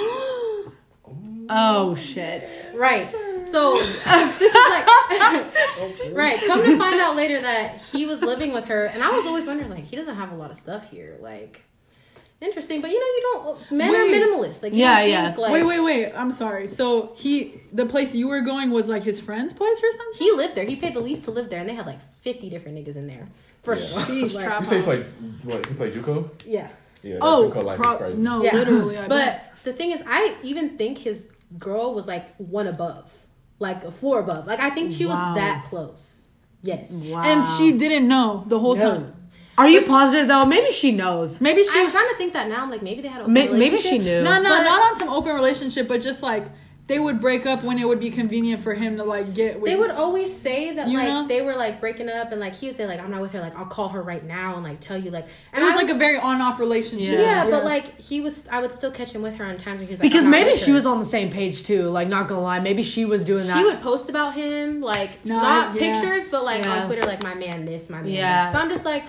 [SPEAKER 3] Oh shit.
[SPEAKER 2] Right. So this is like right. Come to find out later that he was living with her, and I was always wondering like he doesn't have a lot of stuff here. Like interesting, but you know you don't. Men
[SPEAKER 1] Wait.
[SPEAKER 2] are minimalist. Like you
[SPEAKER 3] Yeah,
[SPEAKER 2] don't
[SPEAKER 3] yeah.
[SPEAKER 2] think, like
[SPEAKER 1] wait, wait, wait. I'm sorry. So he, the place you were going was like his friend's place or something?
[SPEAKER 2] he lived there. He paid the lease to live there, and they had like 50 different niggas in there. First
[SPEAKER 4] Yeah.
[SPEAKER 2] of all.
[SPEAKER 1] Sheesh,
[SPEAKER 2] Like,
[SPEAKER 4] You say you
[SPEAKER 1] out.
[SPEAKER 4] played what? You played JUCO?
[SPEAKER 2] yeah.
[SPEAKER 4] Yeah.
[SPEAKER 1] Oh,
[SPEAKER 4] JUCO life
[SPEAKER 1] pro-
[SPEAKER 4] is crazy.
[SPEAKER 1] no,
[SPEAKER 2] Yeah.
[SPEAKER 1] literally. I.
[SPEAKER 2] But the thing is, I even think his girl was like one above, like a floor above. Like I think she
[SPEAKER 3] Wow.
[SPEAKER 2] was that close. Yes.
[SPEAKER 3] Wow.
[SPEAKER 1] and she didn't know the whole
[SPEAKER 2] No.
[SPEAKER 1] time.
[SPEAKER 3] Are you positive though? Maybe she knows.
[SPEAKER 1] Maybe she
[SPEAKER 2] I'm trying to think that now. I'm like, maybe they had a
[SPEAKER 3] May- maybe she knew.
[SPEAKER 1] No, no,
[SPEAKER 2] But-
[SPEAKER 1] not on some open relationship, but just like they would break up when it would be convenient for him to like get with
[SPEAKER 2] They would always say that like
[SPEAKER 1] know?
[SPEAKER 2] they were like breaking up, and like he would say like I'm not with her. Like I'll call her right now and like tell you like. And
[SPEAKER 1] It was
[SPEAKER 2] I
[SPEAKER 1] like a very on off relationship.
[SPEAKER 2] yeah, but like he was. I would still catch him with her on times where he was like
[SPEAKER 3] Because
[SPEAKER 2] I'm not
[SPEAKER 3] maybe
[SPEAKER 2] with
[SPEAKER 3] she
[SPEAKER 2] her.
[SPEAKER 3] was on the same page too. Like, not gonna lie, maybe she was doing that.
[SPEAKER 2] She would post about him, like
[SPEAKER 1] No,
[SPEAKER 2] not
[SPEAKER 1] yeah.
[SPEAKER 2] pictures, but like
[SPEAKER 3] Yeah.
[SPEAKER 2] on Twitter, like my man this, my man
[SPEAKER 3] Yeah.
[SPEAKER 2] that. So I'm just like,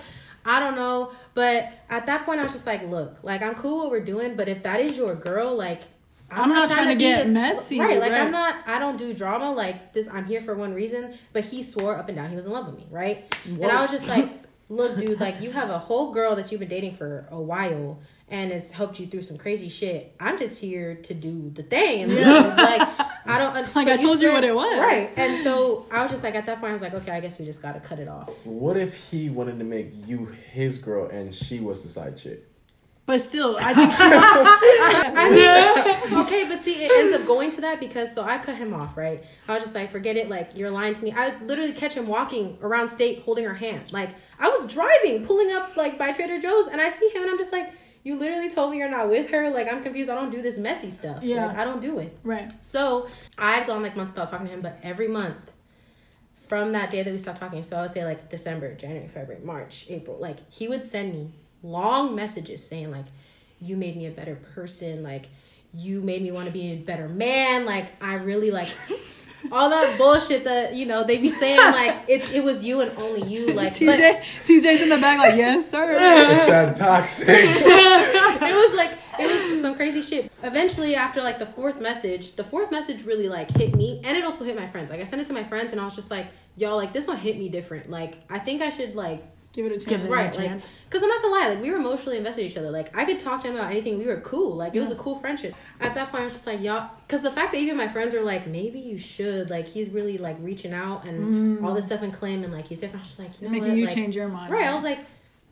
[SPEAKER 2] I don't know. But at that point, I was just like, look, like I'm cool what we're doing, but if that is your girl, like
[SPEAKER 1] I'm not trying to
[SPEAKER 2] be
[SPEAKER 1] get
[SPEAKER 2] this-
[SPEAKER 1] messy,
[SPEAKER 2] right? Like
[SPEAKER 1] right.
[SPEAKER 2] I'm not. I don't do drama. Like this, I'm here for one reason. But he swore up and down he was in love with me, right? And I was just like, look, dude, like you have a whole girl that you've been dating for a while. And has helped you through some crazy shit. I'm just here to do the thing, and like I don't.
[SPEAKER 1] Like,
[SPEAKER 2] so
[SPEAKER 1] I told you
[SPEAKER 2] said-
[SPEAKER 1] what it was.
[SPEAKER 2] right? And so I was just like, at that point, I was like, okay, I guess we just gotta cut it off.
[SPEAKER 4] What if he wanted to make you his girl and she was the side chick?
[SPEAKER 1] But still, I think she
[SPEAKER 2] I mean, okay, but see, it ends up going to that because so I cut him off, right? I was just like, forget it, like you're lying to me. I literally catch him walking around state holding her hand. Like I was driving, pulling up like by Trader Joe's, and I see him, and I'm just like, you literally told me you're not with her. Like I'm confused. I don't do this messy stuff.
[SPEAKER 1] Yeah.
[SPEAKER 2] like, I don't do it.
[SPEAKER 1] right.
[SPEAKER 2] So I had gone like months without talking to him, but every month from that day that we stopped talking, so I would say like December, January, February, March, April, like he would send me long messages saying like, "You made me a better person," like, "You made me want to be a better man," like, "I really like." All that bullshit that you know they be saying like it's it was you and only you like but-
[SPEAKER 1] TJ, TJ's in the back like yes sir.
[SPEAKER 4] It's that toxic.
[SPEAKER 2] it was like it was some crazy shit. Eventually, after like the fourth message, the fourth message really like hit me, and it also hit my friends. Like I sent it to my friends, and I was just like, "Y'all, like this one hit me different. Like I think I should like
[SPEAKER 1] Give it a chance.
[SPEAKER 3] Give it a
[SPEAKER 2] right, like because I'm not gonna lie, like we were emotionally invested in each other. Like I could talk to him about anything. We were cool. Like it was a cool friendship. At that point, I was just like, y'all, because the fact that even my friends were like, maybe you should. Like he's really like reaching out and all this mm. stuff and claiming like he's different. I was just like, you know
[SPEAKER 1] Making
[SPEAKER 2] what?
[SPEAKER 1] you
[SPEAKER 2] Like,
[SPEAKER 1] change your mind.
[SPEAKER 2] Right. I was like,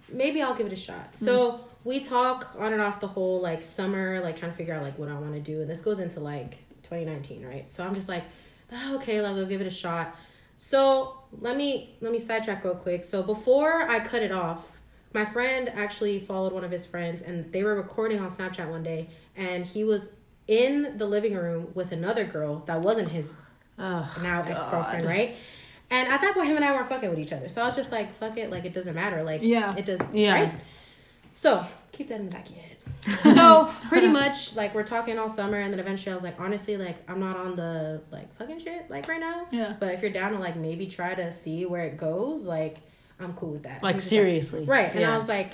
[SPEAKER 2] maybe I'll give it a shot. Mm. So we talk on and off the whole like summer, like trying to figure out like what I want to do. And this goes into like 2019, right? So I'm just like, oh, okay, like we'll give it a shot. So let me let me sidetrack real quick. So before I cut it off, my friend actually followed one of his friends and they were recording on Snapchat one day and he was in the living room with another girl that wasn't his
[SPEAKER 3] Ugh,
[SPEAKER 2] now ex girlfriend, right? And at that point, him and I weren't fucking with each other. So I was just like, fuck it, like it doesn't matter. Like,
[SPEAKER 1] Yeah.
[SPEAKER 2] it does.
[SPEAKER 3] Yeah.
[SPEAKER 2] Right? So keep that in the back of your head. so pretty much, like we're talking all summer, and then eventually I was like, honestly, like I'm not on the like fucking shit like right now.
[SPEAKER 1] Yeah.
[SPEAKER 2] But if you're down to like maybe try to see where it goes, like I'm cool with that.
[SPEAKER 3] Like seriously.
[SPEAKER 2] Right. And
[SPEAKER 3] Yeah.
[SPEAKER 2] I was like,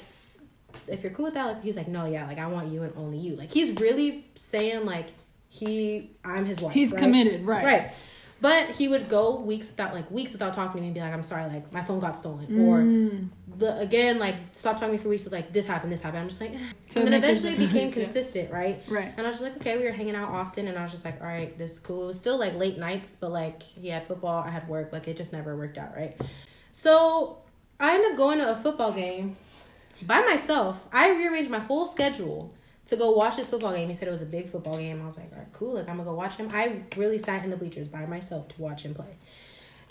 [SPEAKER 2] if you're cool with that, like he's like, no, yeah, like I want you and only you. Like he's really saying like he, I'm his wife.
[SPEAKER 1] He's
[SPEAKER 2] right?
[SPEAKER 1] committed, right?
[SPEAKER 2] Right. But he would go weeks without like weeks without talking to me and be like, I'm sorry, like my phone got stolen. Or
[SPEAKER 1] Mm.
[SPEAKER 2] the again, like stop talking to me for weeks, it's like this happened, this happened. I'm just like eh.
[SPEAKER 1] To
[SPEAKER 2] and then eventually it became consistent, right?
[SPEAKER 1] Right.
[SPEAKER 2] And I was just like, okay, we were hanging out often and I was just like, all right, this is cool. It was still like late nights, but like he had football, I had work, like it just never worked out, right? So I ended up going to a football game by myself. I rearranged my whole schedule to go watch this football game. He said it was a big football game. I was like, all right, cool. Like I'm gonna go watch him. I really sat in the bleachers by myself to watch him play.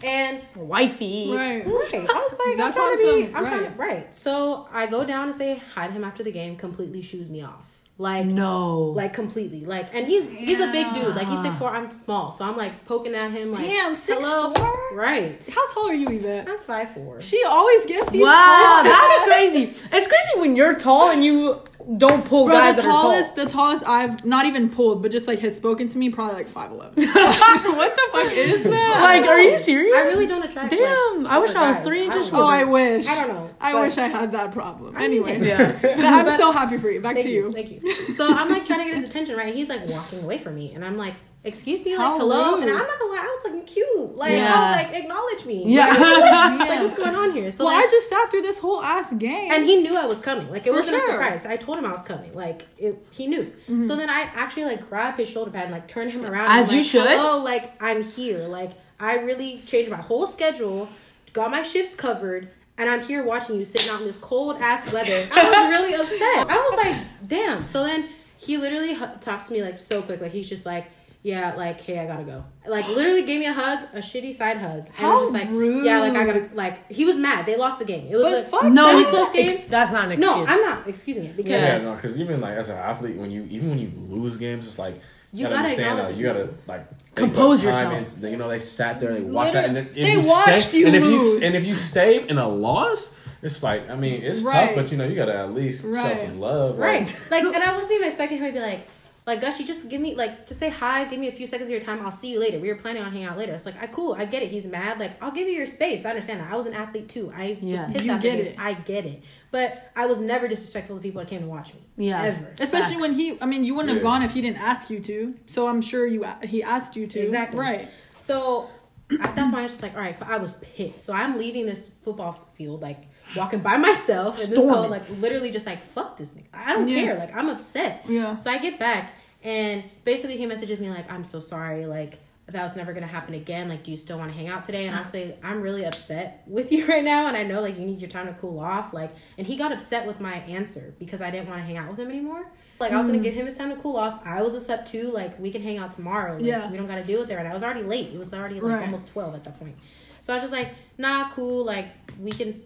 [SPEAKER 2] And
[SPEAKER 3] wifey.
[SPEAKER 1] Right.
[SPEAKER 2] right, I was like,
[SPEAKER 1] That's
[SPEAKER 2] I'm trying to be,
[SPEAKER 1] awesome.
[SPEAKER 2] I'm trying to,
[SPEAKER 1] Right.
[SPEAKER 2] right. So I go down and say hi to him after the game. Completely shoos me off. Like
[SPEAKER 3] No.
[SPEAKER 2] like completely like and he's he's a big dude like he's six four i'm small so i'm like poking at him like
[SPEAKER 1] Damn, six
[SPEAKER 2] hello right
[SPEAKER 1] How tall are you, Yvette?
[SPEAKER 2] i'm five four
[SPEAKER 1] She always gets these.
[SPEAKER 3] wow,
[SPEAKER 1] tall-
[SPEAKER 3] that's crazy. It's crazy when you're tall and you don't pull
[SPEAKER 1] Bro,
[SPEAKER 3] guys
[SPEAKER 1] the
[SPEAKER 3] that are tall.
[SPEAKER 1] tallest, the tallest I've not even pulled, but just like has spoken to me, probably like five eleven. what the fuck is that?
[SPEAKER 3] Like, are you serious?
[SPEAKER 2] i really don't attract like,
[SPEAKER 3] Damn, I wish
[SPEAKER 2] shorter
[SPEAKER 3] I was three inches
[SPEAKER 2] don't
[SPEAKER 1] Oh. I wish.
[SPEAKER 2] I don't know,
[SPEAKER 1] I wish I had that problem.
[SPEAKER 2] I mean,
[SPEAKER 1] Anyway,
[SPEAKER 3] Yeah.
[SPEAKER 1] But I'm so happy for you. Back to
[SPEAKER 2] you.
[SPEAKER 1] you.
[SPEAKER 2] Thank you. So I'm like trying to get his attention, right? He's like walking away from me, and I'm like, "Excuse me, like
[SPEAKER 1] How
[SPEAKER 2] hello."
[SPEAKER 1] rude.
[SPEAKER 2] And I'm not gonna lie, I was like cute. Like I was like, "Acknowledge me."
[SPEAKER 3] Yeah.
[SPEAKER 2] Like, what's going on here? So
[SPEAKER 1] Well,
[SPEAKER 2] like,
[SPEAKER 1] I just sat through this whole ass game.
[SPEAKER 2] and he knew I was coming. Like it wasn't
[SPEAKER 1] sure.
[SPEAKER 2] a surprise. I told him I was coming. Like it, he knew.
[SPEAKER 1] Mm-hmm.
[SPEAKER 2] So then I actually like grabbed his shoulder pad and like turned him around.
[SPEAKER 3] As
[SPEAKER 2] and,
[SPEAKER 3] you
[SPEAKER 2] like,
[SPEAKER 3] should.
[SPEAKER 2] Hello, like I'm here. Like I really changed my whole schedule. got my shifts covered, and I'm here watching you sitting out in this cold ass weather. I was really upset. I was like, damn. So then he literally talks to me like so quick. Like he's just like, yeah, like, hey, I gotta go. Like literally gave me a hug, a shitty side hug. And
[SPEAKER 1] How
[SPEAKER 2] was just like, rude. yeah, like I gotta like he was mad. They lost the game. It was
[SPEAKER 1] But
[SPEAKER 2] a
[SPEAKER 1] fuck
[SPEAKER 3] No,
[SPEAKER 2] really close game.
[SPEAKER 3] ex- that's not an excuse.
[SPEAKER 2] no, I'm not excusing it because
[SPEAKER 4] Yeah, no, because even like as an athlete, when you even when you lose games, it's like
[SPEAKER 2] You
[SPEAKER 4] you gotta,
[SPEAKER 2] gotta
[SPEAKER 4] understand. Uh, you gotta like
[SPEAKER 3] Compose
[SPEAKER 4] put time
[SPEAKER 3] yourself.
[SPEAKER 4] in- they- you know, they sat there, they watched that, and if
[SPEAKER 1] They
[SPEAKER 4] you
[SPEAKER 1] watched
[SPEAKER 4] stay,
[SPEAKER 1] you
[SPEAKER 4] and if
[SPEAKER 1] lose.
[SPEAKER 4] you and if you stay in a loss, it's like I mean, it's
[SPEAKER 1] Right.
[SPEAKER 4] tough, but you know, you gotta at least
[SPEAKER 1] Right.
[SPEAKER 4] show some love,
[SPEAKER 2] Right. Like, and I wasn't even expecting him to be like, like, Gushy, just give me, like, just say hi, give me a few seconds of your time. I'll see you later. We were planning on hanging out later. It's like, I cool, I get it. He's mad. Like, I'll give you your space. I understand that. I was an athlete too. I
[SPEAKER 3] Yeah.
[SPEAKER 2] was pissed
[SPEAKER 1] You get it.
[SPEAKER 2] I get it. But I was never disrespectful to people that came to watch me.
[SPEAKER 3] Yeah.
[SPEAKER 2] Ever.
[SPEAKER 1] Especially
[SPEAKER 3] Facts.
[SPEAKER 1] when he, I mean, you wouldn't have gone if he didn't ask you to. So I'm sure you he asked you to.
[SPEAKER 2] Exactly.
[SPEAKER 1] Right.
[SPEAKER 2] So at that point, I was just like, all right, I was pissed. So I'm leaving this football field, like walking by myself, and this
[SPEAKER 3] Storming.
[SPEAKER 2] girl, like, literally just like, fuck this nigga. I don't
[SPEAKER 1] Yeah.
[SPEAKER 2] care. Like, I'm upset.
[SPEAKER 1] Yeah.
[SPEAKER 2] So I get back, and basically he messages me like, I'm so sorry. Like, that was never gonna happen again. Like, do you still want to hang out today? And I'll uh-huh. say, I'm really upset with you right now, and I know like you need your time to cool off. Like, and he got upset with my answer because I didn't want to hang out with him anymore. Like, I was gonna mm. give him his time to cool off. I was upset too. Like, we can hang out tomorrow. Like,
[SPEAKER 1] Yeah.
[SPEAKER 2] we don't gotta deal with it. And I was already late. It was already like
[SPEAKER 1] Right.
[SPEAKER 2] almost twelve at that point. So I was just like, nah, cool. Like, we can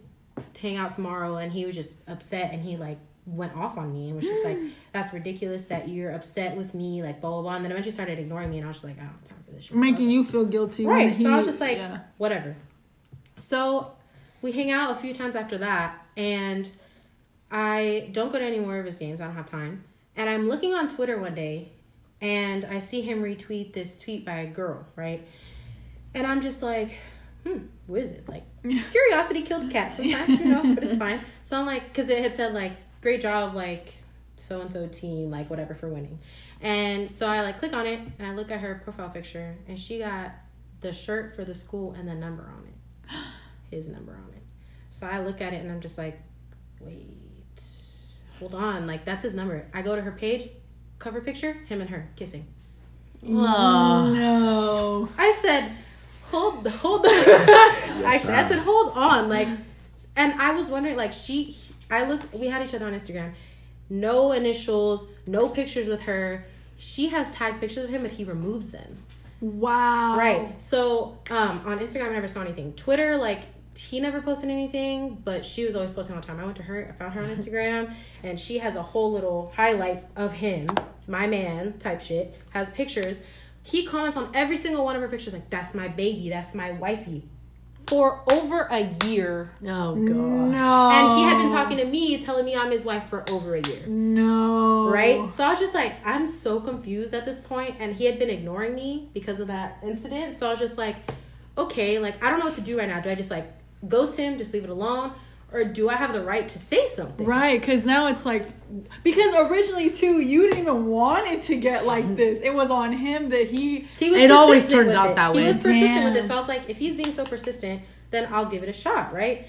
[SPEAKER 2] hang out tomorrow. And he was just upset, and he like went off on me and was just like, that's ridiculous that you're upset with me. Like, blah blah blah. And then eventually started ignoring me, and I was just like, I don't have time for this shit.
[SPEAKER 1] Making you feel guilty.
[SPEAKER 2] right
[SPEAKER 1] He,
[SPEAKER 2] so i was just like
[SPEAKER 1] yeah.
[SPEAKER 2] whatever so we hang out a few times after that and i don't go to any more of his games i don't have time and i'm looking on twitter one day and i see him retweet this tweet by a girl right and i'm just like hmm who is it like curiosity killed the cat sometimes you know but it's fine so i'm like because it had said like great job like so and so team like whatever for winning and so i like click on it and i look at her profile picture and she got the shirt for the school and the number on it his number on it so i look at it and i'm just like wait hold on like that's his number i go to her page cover picture him and her kissing
[SPEAKER 3] Aw.
[SPEAKER 1] No.
[SPEAKER 2] I said, hold, hold on. Actually, I said, hold on. Like, and I was wondering, like, she, I looked, we had each other on Instagram. No initials, no pictures with her. She has tagged pictures of him, but he removes them.
[SPEAKER 1] Wow.
[SPEAKER 2] Right. So, um, on Instagram, I never saw anything. Twitter, like, he never posted anything, but she was always posting all the time. I went to her, I found her on Instagram, and she has a whole little highlight of him, my man type shit, has pictures. He comments on every single one of her pictures, like, that's my baby, that's my wifey. For over a year.
[SPEAKER 3] Oh god.
[SPEAKER 1] No.
[SPEAKER 2] And he had been talking to me, telling me I'm his wife for over a year.
[SPEAKER 1] No.
[SPEAKER 2] Right? So I was just like, I'm so confused at this point, and he had been ignoring me because of that incident. So I was just like, okay, like I don't know what to do right now. Do I just like ghost him, just leave it alone, or do I have the right to say something?
[SPEAKER 1] Right, because now it's like, because originally too, you didn't even want it to get like this. It was on him that he.
[SPEAKER 2] He was
[SPEAKER 3] It always turns out
[SPEAKER 2] it.
[SPEAKER 3] that
[SPEAKER 2] He
[SPEAKER 3] way.
[SPEAKER 2] He was persistent with
[SPEAKER 1] Damn.
[SPEAKER 2] it. So I was like, if he's being so persistent, then I'll give it a shot, right?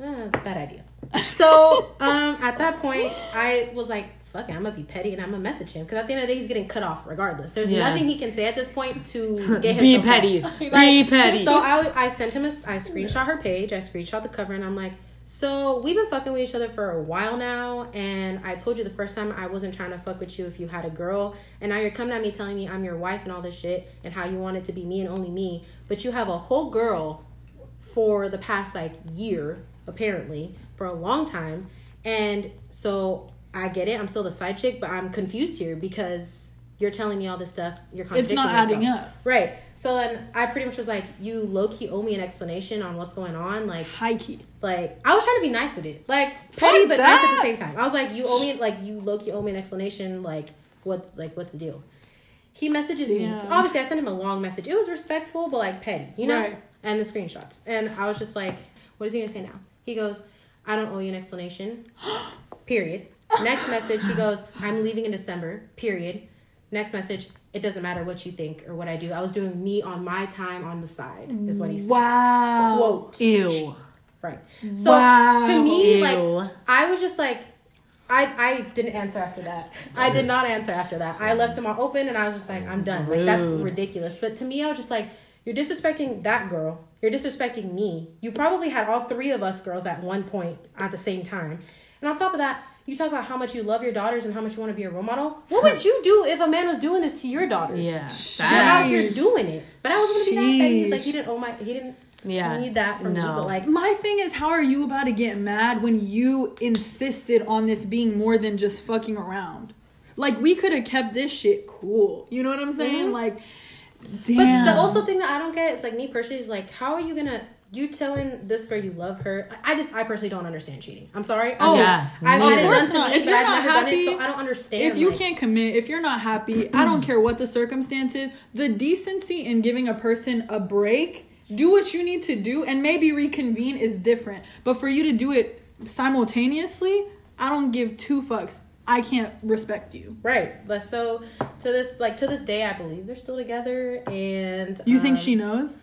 [SPEAKER 2] Uh, bad idea. So um, at that point, I was like, fuck it, I'm gonna be petty and I'm gonna message him because at the end of the day, he's getting cut off regardless. There's
[SPEAKER 3] Yeah.
[SPEAKER 2] nothing he can say at this point to get him.
[SPEAKER 3] Be petty. Be petty.
[SPEAKER 2] So I, I sent him a, I screenshot her page, I screenshot the cover, and I'm like, so we've been fucking with each other for a while now, and I told you the first time I wasn't trying to fuck with you if you had a girl, and now you're coming at me telling me I'm your wife and all this shit, and how you want it to be me and only me, but you have a whole girl for the past like year, apparently, for a long time, and so I get it, I'm still the side chick, but I'm confused here because you're telling me all this stuff, you're contradicting It's
[SPEAKER 1] not adding up.
[SPEAKER 2] Right. So then I pretty much was like, you low key owe me an explanation on what's going on. Like,
[SPEAKER 1] High key.
[SPEAKER 2] like I was trying to be nice with it, like petty but nice at
[SPEAKER 1] that.
[SPEAKER 2] the same time. I was like, you owe me like you low key owe me an explanation. Like what's like what's the deal? He messages me. So obviously, I sent him a long message. It was respectful, but like petty, you know.
[SPEAKER 1] Right.
[SPEAKER 2] And the screenshots, and I was just like, what is he gonna say now? He goes, I don't owe you an explanation. Period. Next message, he goes, I'm leaving in December. Period. Next message, it doesn't matter what you think or what I do. I was doing me on my time on the side, is what he said.
[SPEAKER 1] Wow.
[SPEAKER 2] Quote.
[SPEAKER 3] Ew.
[SPEAKER 2] Right. So
[SPEAKER 1] Wow.
[SPEAKER 2] to me,
[SPEAKER 3] Ew.
[SPEAKER 2] like I was just like I I didn't answer after that. I did not answer after that. I left him all open and I was just like, I'm done. Like that's ridiculous. But to me I was just like, you're disrespecting that girl. You're disrespecting me. You probably had all three of us girls at one point at the same time. And on top of that, you talk about how much you love your daughters and how much you want to be a role model. What would you do if a man was doing this to your daughters?
[SPEAKER 5] Yeah.
[SPEAKER 2] You're out here doing it. But I was gonna be that petty. He's like, he didn't owe my he didn't
[SPEAKER 5] Yeah.
[SPEAKER 2] need that from me. But like
[SPEAKER 1] My thing is, how are you about to get mad when you insisted on this being more than just fucking around? Like we could have kept this shit cool. You know what I'm saying?
[SPEAKER 2] Mhm.
[SPEAKER 1] Like, damn.
[SPEAKER 2] But the also thing that I don't get is like me personally is like, how are you gonna you telling this girl you love her? I I just I personally don't understand cheating. I'm sorry.
[SPEAKER 1] Oh,
[SPEAKER 2] I've,
[SPEAKER 5] yeah.
[SPEAKER 2] I've
[SPEAKER 5] Of
[SPEAKER 2] had it done to
[SPEAKER 1] not.
[SPEAKER 2] me,
[SPEAKER 1] If
[SPEAKER 2] but
[SPEAKER 1] you're
[SPEAKER 2] I've
[SPEAKER 1] not
[SPEAKER 2] never done it,
[SPEAKER 1] happy-
[SPEAKER 2] so I don't understand.
[SPEAKER 1] if you
[SPEAKER 2] like-
[SPEAKER 1] can't commit, if you're not happy, I don't care what the circumstances, the decency in giving a person a break, do what you need to do, and maybe reconvene is different. But for you to do it simultaneously, I don't give two fucks. I can't respect you.
[SPEAKER 2] Right, but so to this like to this day, I believe they're still together, and
[SPEAKER 1] You think
[SPEAKER 2] um,
[SPEAKER 1] she knows?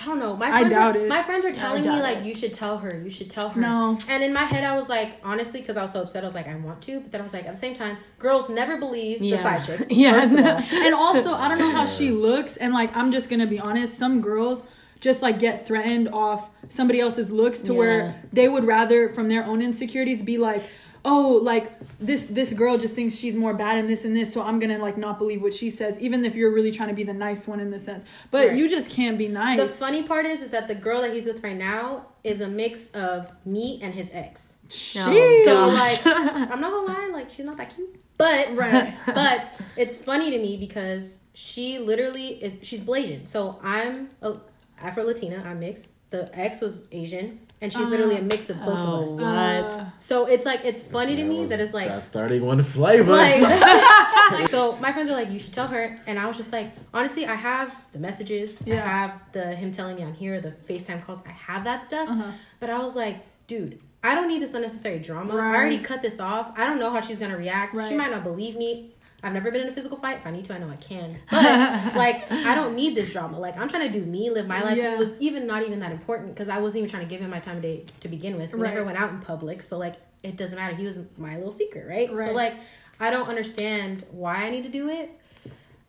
[SPEAKER 2] I don't know. My
[SPEAKER 1] I
[SPEAKER 2] friends
[SPEAKER 1] doubt
[SPEAKER 2] are,
[SPEAKER 1] it.
[SPEAKER 2] My friends are telling me like
[SPEAKER 5] it.
[SPEAKER 2] you should tell her. You should tell her.
[SPEAKER 1] No.
[SPEAKER 2] And in my head, I was like, honestly, because I was so upset, I was like, I want to, but then I was like, at the same time, girls never believe the side chick.
[SPEAKER 5] Yeah.
[SPEAKER 2] First of all.
[SPEAKER 1] and also I don't know how she looks and like I'm just gonna be honest, some girls just like get threatened off somebody else's looks to
[SPEAKER 5] Yeah.
[SPEAKER 1] where they would rather from their own insecurities be like oh like this this girl just thinks she's more bad in this and this so i'm gonna like not believe what she says even if you're really trying to be the nice one in the sense but
[SPEAKER 2] Right.
[SPEAKER 1] you just can't be nice
[SPEAKER 2] The funny part is, is that the girl that he's with right now is a mix of me and his ex.
[SPEAKER 1] Sheesh.
[SPEAKER 2] So like, I'm not gonna lie, like she's not that cute. But
[SPEAKER 1] Right.
[SPEAKER 2] but it's funny to me because she literally is she's Blasian. So I'm a Afro Latina. I'm mixed. The ex was Asian, and she's literally a mix of both
[SPEAKER 5] Oh,
[SPEAKER 2] of us.
[SPEAKER 5] what?
[SPEAKER 1] Uh,
[SPEAKER 2] So it's like it's funny to me
[SPEAKER 4] was
[SPEAKER 2] that it's like
[SPEAKER 4] that 31 flavors.
[SPEAKER 2] like, so my friends were like, you should tell her, and I was just like, honestly, I have the messages, I have the him telling me I'm here, the Facetime calls, I have that stuff,
[SPEAKER 1] Uh-huh.
[SPEAKER 2] but I was like, dude. I don't need this unnecessary drama.
[SPEAKER 1] Right.
[SPEAKER 2] I already cut this off. I don't know how she's gonna react.
[SPEAKER 1] Right.
[SPEAKER 2] She might not believe me. I've never been in a physical fight. If I need to, I know I can. But like, I don't need this drama. Like, I'm trying to do me, live my life.
[SPEAKER 1] Yeah.
[SPEAKER 2] It was even not even that important because I wasn't even trying to give him my time of day to begin with. We
[SPEAKER 1] Right.
[SPEAKER 2] never went out in public, so like, it doesn't matter. He was my little secret, right?
[SPEAKER 1] Right.
[SPEAKER 2] So like, I don't understand why I need to do it.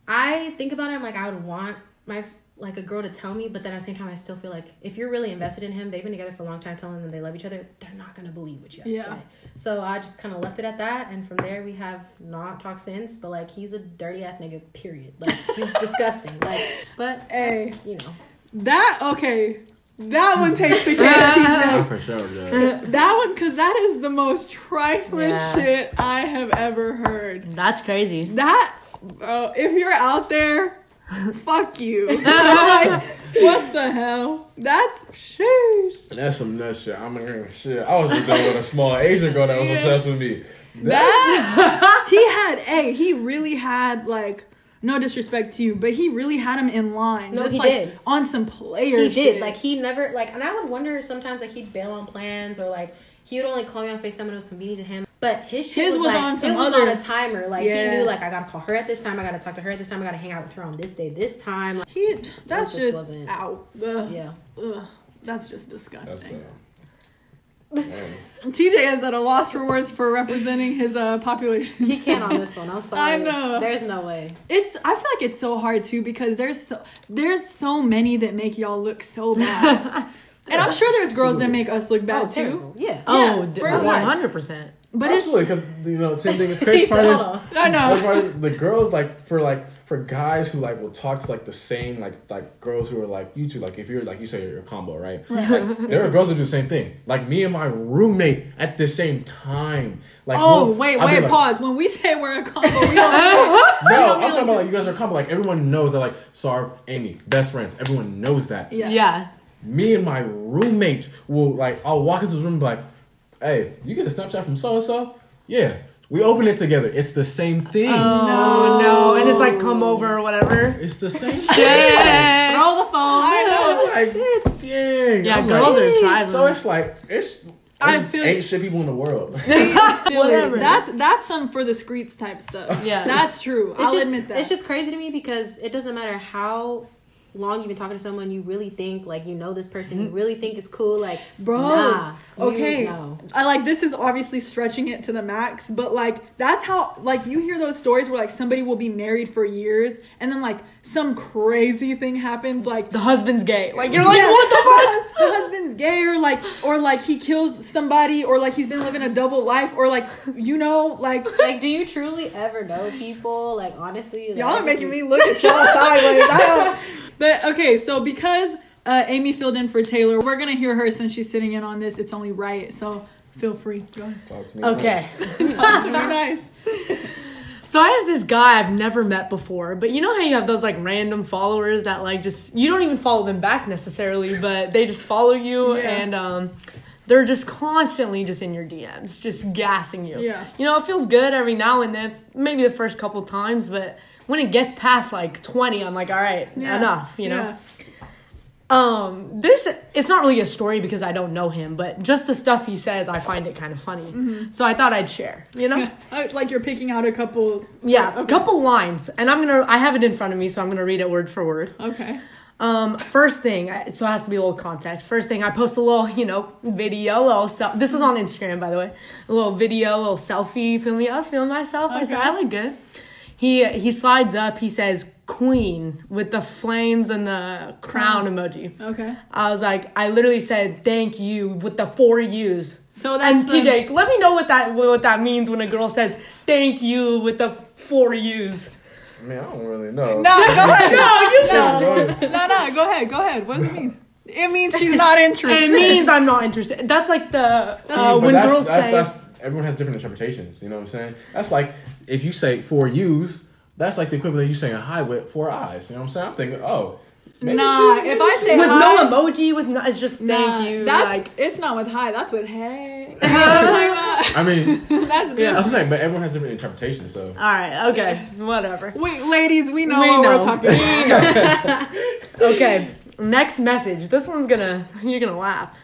[SPEAKER 2] I think about it. I'm like, I would want my like a girl to tell me, but then at the same time, I still feel like if you're really invested in him, they've been together for a long time, telling them they love each other, they're not gonna believe what you have
[SPEAKER 1] Yeah.
[SPEAKER 2] to say. So I just kind of left it at that, and from there we have not talked since. But like, he's a dirty ass nigga. Period. Like he's disgusting. Like, but
[SPEAKER 1] Hey.
[SPEAKER 2] you know,
[SPEAKER 1] that okay that one takes the cake
[SPEAKER 4] Yeah,
[SPEAKER 1] tj
[SPEAKER 4] for sure, yeah.
[SPEAKER 1] that one because that is the most trifling
[SPEAKER 5] Yeah.
[SPEAKER 1] shit i have ever heard
[SPEAKER 5] That's crazy.
[SPEAKER 1] That, uh, if you're out there, fuck you. like, what the hell? That's sheesh.
[SPEAKER 4] That's some nut shit. I'm like, shit. I was just dealing with a small Asian girl that was
[SPEAKER 1] Yeah.
[SPEAKER 4] obsessed with me.
[SPEAKER 1] That he had, a he really had like. No disrespect to you, but he really had him in line.
[SPEAKER 2] No,
[SPEAKER 1] just
[SPEAKER 2] he
[SPEAKER 1] like
[SPEAKER 2] did.
[SPEAKER 1] on some player
[SPEAKER 2] he
[SPEAKER 1] shit.
[SPEAKER 2] did. Like he never like, and I would wonder sometimes like he'd bail on plans or like he would only call me on Facetime when it was convenient to him. But his shit
[SPEAKER 1] His
[SPEAKER 2] was,
[SPEAKER 1] was
[SPEAKER 2] like
[SPEAKER 1] on some
[SPEAKER 2] it was
[SPEAKER 1] other-
[SPEAKER 2] on a timer. Like
[SPEAKER 1] Yeah.
[SPEAKER 2] he knew like I gotta call her at this time. I gotta talk to her at this time. I gotta hang out with her on this day, this time. Like,
[SPEAKER 1] he, that's
[SPEAKER 2] just
[SPEAKER 1] just
[SPEAKER 2] wasn't-
[SPEAKER 1] out. Ugh.
[SPEAKER 2] yeah.
[SPEAKER 1] Ugh. That's just
[SPEAKER 4] That's,
[SPEAKER 1] disgusting.
[SPEAKER 4] uh.
[SPEAKER 1] TJ is at a loss for words for representing his uh, population.
[SPEAKER 2] He can't on this one. I'm sorry.
[SPEAKER 1] I know.
[SPEAKER 2] There's no way.
[SPEAKER 1] It's I feel like it's so hard too because there's so there's so many that make y'all look so bad. and I'm sure there's girls that make us look bad
[SPEAKER 2] oh,
[SPEAKER 1] too.
[SPEAKER 2] terrible. Yeah.
[SPEAKER 5] Oh,
[SPEAKER 1] for
[SPEAKER 5] hundred percent.
[SPEAKER 1] But it's
[SPEAKER 4] Absolutely, because you know, same thing. The
[SPEAKER 2] He
[SPEAKER 4] crazy
[SPEAKER 2] said,
[SPEAKER 4] part is,
[SPEAKER 2] "Hold on."
[SPEAKER 1] I
[SPEAKER 4] That's
[SPEAKER 1] know.
[SPEAKER 4] why the girls like for like for guys who like will talk to like the same like like girls who are like you two like if you're like you say you're a combo right, Like, there are girls who do the same thing like me and my roommate at the same time like
[SPEAKER 1] Oh
[SPEAKER 4] we'll-
[SPEAKER 1] wait,
[SPEAKER 4] I'll
[SPEAKER 1] wait,
[SPEAKER 4] like,
[SPEAKER 1] pause. When we say we're a combo, we don't
[SPEAKER 4] no I'm talking about like you guys are a combo like everyone knows that like Sarv Amy best friends everyone knows that
[SPEAKER 1] Yeah.
[SPEAKER 5] Yeah.
[SPEAKER 4] me and my roommate will like I'll walk into the room and be like hey you get a Snapchat from so and so yeah we open it together it's the same thing
[SPEAKER 5] Oh no. No. And it's like come over or whatever.
[SPEAKER 4] it's the same
[SPEAKER 5] Yeah.
[SPEAKER 1] throw the phone.
[SPEAKER 4] I know, like, dang.
[SPEAKER 5] Yeah,
[SPEAKER 4] I'm
[SPEAKER 5] girls
[SPEAKER 4] like,
[SPEAKER 5] are tribal.
[SPEAKER 4] So it's like it's.
[SPEAKER 1] I
[SPEAKER 4] it's
[SPEAKER 1] feel-
[SPEAKER 4] ain't shit people in the world.
[SPEAKER 5] Whatever.
[SPEAKER 1] That's that's some for the streets type stuff.
[SPEAKER 5] Yeah.
[SPEAKER 1] that's true.
[SPEAKER 2] It's
[SPEAKER 1] I'll
[SPEAKER 2] just,
[SPEAKER 1] admit that.
[SPEAKER 2] It's just crazy to me because it doesn't matter how long you've been talking to someone, you really think like you know this person, you mm-hmm. really think is cool, like
[SPEAKER 1] Bro,
[SPEAKER 2] nah,
[SPEAKER 1] okay. I like this is obviously stretching it to the max, but like that's how like you hear those stories where like somebody will be married for years and then like some crazy thing happens like
[SPEAKER 5] The husband's gay. Like you're like,
[SPEAKER 1] Yeah,
[SPEAKER 5] what the fuck?
[SPEAKER 1] the husband's gay or like or like he kills somebody or like he's been living a double life or like you know like
[SPEAKER 2] Like, do you truly ever know people? Like, honestly,
[SPEAKER 1] Y'all are making me look at y'all sideways. I don't. But okay, so because uh, Amy filled in for Taylor, we're gonna hear her since she's sitting in on this. It's only right, so feel free. Go ahead.
[SPEAKER 4] Talk to me
[SPEAKER 5] Okay.
[SPEAKER 1] Talk to me nice.
[SPEAKER 5] So I have this guy I've never met before, but you know how you have those like random followers that like just you don't even follow them back necessarily, but they just follow you
[SPEAKER 1] Yeah.
[SPEAKER 5] and um they're just constantly just in your DMs, just gassing you.
[SPEAKER 1] Yeah.
[SPEAKER 5] You know, it feels good every now and then, maybe the first couple times, but when it gets past like 20, I'm like, all right,
[SPEAKER 1] Yeah.
[SPEAKER 5] enough, you know?
[SPEAKER 1] Yeah.
[SPEAKER 5] Um, this it's not really a story because I don't know him, but just the stuff he says, I find it kind of funny.
[SPEAKER 1] Mm-hmm.
[SPEAKER 5] So I thought I'd share. You know,
[SPEAKER 1] like you're picking out a couple.
[SPEAKER 5] yeah, a couple lines, and I'm gonna I have it in front of me, so I'm gonna read it word for word.
[SPEAKER 1] Okay.
[SPEAKER 5] Um, first thing, so it has to be a little context. First thing, I post a little, you know, video, a little sel- This is on Instagram, by the way. A little video, a little selfie. Me? I was feeling myself. I said,
[SPEAKER 1] Okay.
[SPEAKER 5] I look good. He he slides up. He says, "Queen" with the flames and the crown emoji.
[SPEAKER 1] Okay.
[SPEAKER 5] I was like, I literally said thank you with the four U's.
[SPEAKER 1] So that's
[SPEAKER 5] and
[SPEAKER 1] the-
[SPEAKER 5] TJ, let me know what that what that means when a girl says thank you with the four U's.
[SPEAKER 4] I mean, I don't really know.
[SPEAKER 1] No, go ahead.
[SPEAKER 5] No, you
[SPEAKER 1] No, no, no. Go ahead. Go ahead. What does it mean? It means she's not interested.
[SPEAKER 5] It means I'm not interested. That's like the
[SPEAKER 4] See,
[SPEAKER 5] uh,
[SPEAKER 4] but
[SPEAKER 5] when
[SPEAKER 4] that's,
[SPEAKER 5] girls
[SPEAKER 4] that's,
[SPEAKER 5] say
[SPEAKER 4] that's, everyone has different interpretations. You know what I'm saying? That's like if you say four U's, that's like the equivalent of you saying a hi with four eyes. You know what I'm saying? I'm thinking, oh, maybe
[SPEAKER 1] Nah,
[SPEAKER 4] she-
[SPEAKER 1] if I say
[SPEAKER 5] with
[SPEAKER 1] hi,
[SPEAKER 5] no emoji, with no, it's just thank
[SPEAKER 1] nah,
[SPEAKER 5] you.
[SPEAKER 1] That's
[SPEAKER 5] like
[SPEAKER 1] it's not with hi. That's with hey. You know what I'm talking about?
[SPEAKER 4] I mean,
[SPEAKER 1] That's
[SPEAKER 5] Yeah.
[SPEAKER 4] that's what I'm saying. But everyone has different interpretations. So
[SPEAKER 5] all right, okay, whatever.
[SPEAKER 1] Wait, ladies, we know
[SPEAKER 5] We
[SPEAKER 1] what
[SPEAKER 5] know.
[SPEAKER 1] we're talking about.
[SPEAKER 5] Okay, next message. This one's gonna you're gonna laugh.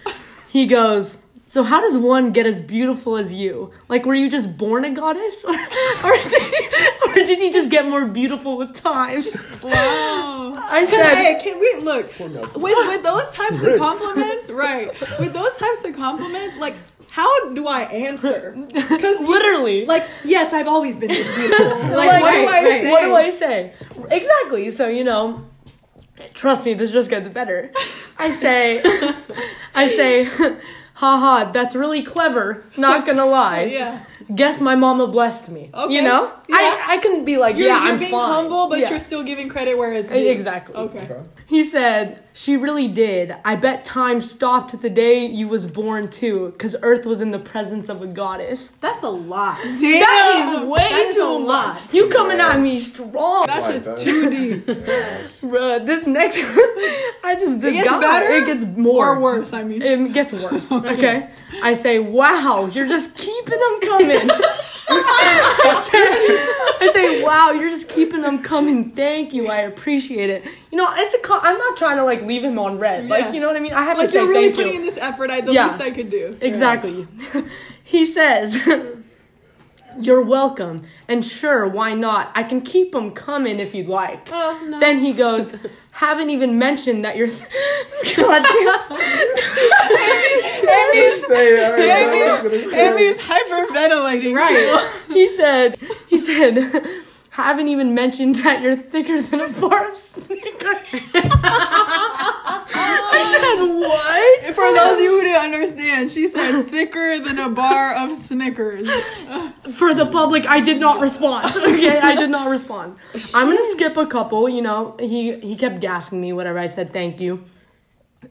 [SPEAKER 5] He goes. So how does one get as beautiful as you? Like, were you just born a goddess, or, or, did, you, or did you just get more beautiful with time?
[SPEAKER 1] Wow.
[SPEAKER 5] I
[SPEAKER 1] Can,
[SPEAKER 5] said,
[SPEAKER 1] hey, can we look oh,
[SPEAKER 4] Poor girl.
[SPEAKER 1] with with those types of compliments? Right. With those types of compliments, like how do I answer? Because
[SPEAKER 5] literally,
[SPEAKER 1] like yes, I've always been this beautiful. Like,
[SPEAKER 5] Like,
[SPEAKER 1] what do I
[SPEAKER 2] right, right.
[SPEAKER 1] say?
[SPEAKER 5] What do I say? Exactly. So, you know, trust me, this just gets better. I say, I say, haha, that's really clever. Not gonna lie.
[SPEAKER 1] Yeah.
[SPEAKER 5] Guess my mama blessed me.
[SPEAKER 1] Okay.
[SPEAKER 5] You know?
[SPEAKER 1] Yeah.
[SPEAKER 5] I, I can be like,
[SPEAKER 1] You're,
[SPEAKER 5] yeah,
[SPEAKER 1] you're
[SPEAKER 5] I'm
[SPEAKER 1] being
[SPEAKER 5] fine.
[SPEAKER 1] humble, but
[SPEAKER 5] Yeah.
[SPEAKER 1] you're still giving credit where it's due.
[SPEAKER 5] Exactly.
[SPEAKER 1] Okay.
[SPEAKER 4] Okay.
[SPEAKER 5] He said, she really did. I bet time stopped the day you was born too, because Earth was in the presence of a goddess.
[SPEAKER 2] That's a lot.
[SPEAKER 1] Damn.
[SPEAKER 5] That is way
[SPEAKER 2] That is
[SPEAKER 5] too
[SPEAKER 2] a
[SPEAKER 5] much.
[SPEAKER 2] lot.
[SPEAKER 5] You coming at me strong.
[SPEAKER 1] That
[SPEAKER 4] Like
[SPEAKER 1] shit's
[SPEAKER 4] that.
[SPEAKER 1] too deep.
[SPEAKER 5] Bruh, this next, I just this
[SPEAKER 1] It gets
[SPEAKER 5] guy,
[SPEAKER 1] better
[SPEAKER 5] it gets more
[SPEAKER 1] or worse. I mean,
[SPEAKER 5] It gets worse. Okay, I say, wow, you're just keeping them coming. I say, I say, wow, you're just keeping them coming. Thank you, I appreciate it. You know, it's a. co- I'm not trying to like leave him on read.
[SPEAKER 1] Yeah.
[SPEAKER 5] Like, you know what I mean? I have
[SPEAKER 1] like
[SPEAKER 5] to say thank you.
[SPEAKER 1] You're really putting in this effort. I the
[SPEAKER 5] Yeah.
[SPEAKER 1] least I could do.
[SPEAKER 5] Exactly. he says, You're welcome. And sure, why not? I can keep them coming if you'd like.
[SPEAKER 2] Oh no.
[SPEAKER 5] Then he goes, Haven't even mentioned that you're. God
[SPEAKER 1] Amy's,
[SPEAKER 4] Say that, right? That's what
[SPEAKER 1] Amy's,
[SPEAKER 4] it said.
[SPEAKER 1] Amy's hyperventilating.
[SPEAKER 2] right.
[SPEAKER 5] he said, He said, Haven't even mentioned that you're thicker than a bar of Snickers. I said, What?
[SPEAKER 1] For those of you who didn't understand, she said thicker than a bar of Snickers.
[SPEAKER 5] for the public i did not respond okay i did not respond i'm gonna skip a couple you know he he kept gassing me whatever i said thank you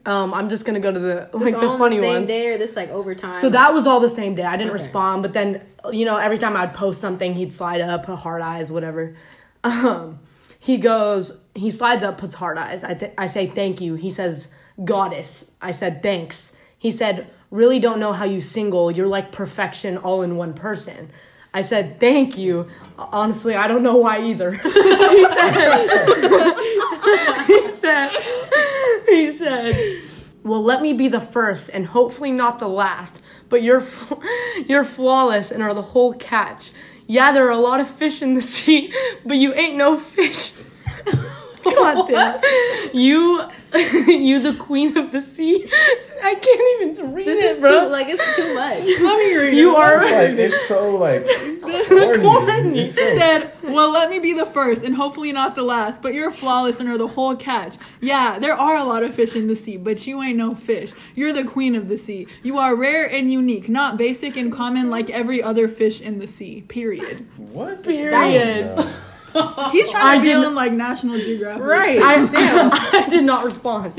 [SPEAKER 5] um i'm just gonna go to the like the
[SPEAKER 2] all
[SPEAKER 5] funny
[SPEAKER 2] the same
[SPEAKER 5] ones.
[SPEAKER 2] day or this like overtime.
[SPEAKER 5] so that was all the same day. I didn't
[SPEAKER 4] Okay.
[SPEAKER 5] respond but then you know every time i'd post something he'd slide up put heart eyes whatever. Um he goes he slides up puts heart eyes. I, th- I say thank you. He says goddess. I said thanks. He said really don't know how you single. You're like perfection all in one person I said, thank you. Honestly, I don't know why either. he said, he said, he said, well, let me be the first and hopefully not the last, but you're, you're flawless and are the whole catch. Yeah, there are a lot of fish in the sea, but you ain't no fish. God damn. You, you, the queen of the sea. I can't even read
[SPEAKER 2] This
[SPEAKER 5] it,
[SPEAKER 2] is
[SPEAKER 5] bro.
[SPEAKER 2] too like it's too much.
[SPEAKER 1] Let me read
[SPEAKER 5] you
[SPEAKER 1] it.
[SPEAKER 5] are.
[SPEAKER 4] It's like it's so like corny.
[SPEAKER 5] Corny.
[SPEAKER 4] It's so-
[SPEAKER 1] said, "Well, let me be the first, and hopefully not the last. But you're flawless and are the whole catch. Yeah, there are a lot of fish in the sea, but you ain't no fish. You're the queen of the sea. You are rare and unique, not basic and common like every other fish in the sea. Period.
[SPEAKER 4] what?
[SPEAKER 5] Period.
[SPEAKER 4] No.
[SPEAKER 1] He's trying
[SPEAKER 5] I
[SPEAKER 1] to be on like National Geographic.
[SPEAKER 2] Right.
[SPEAKER 5] I, I did not respond.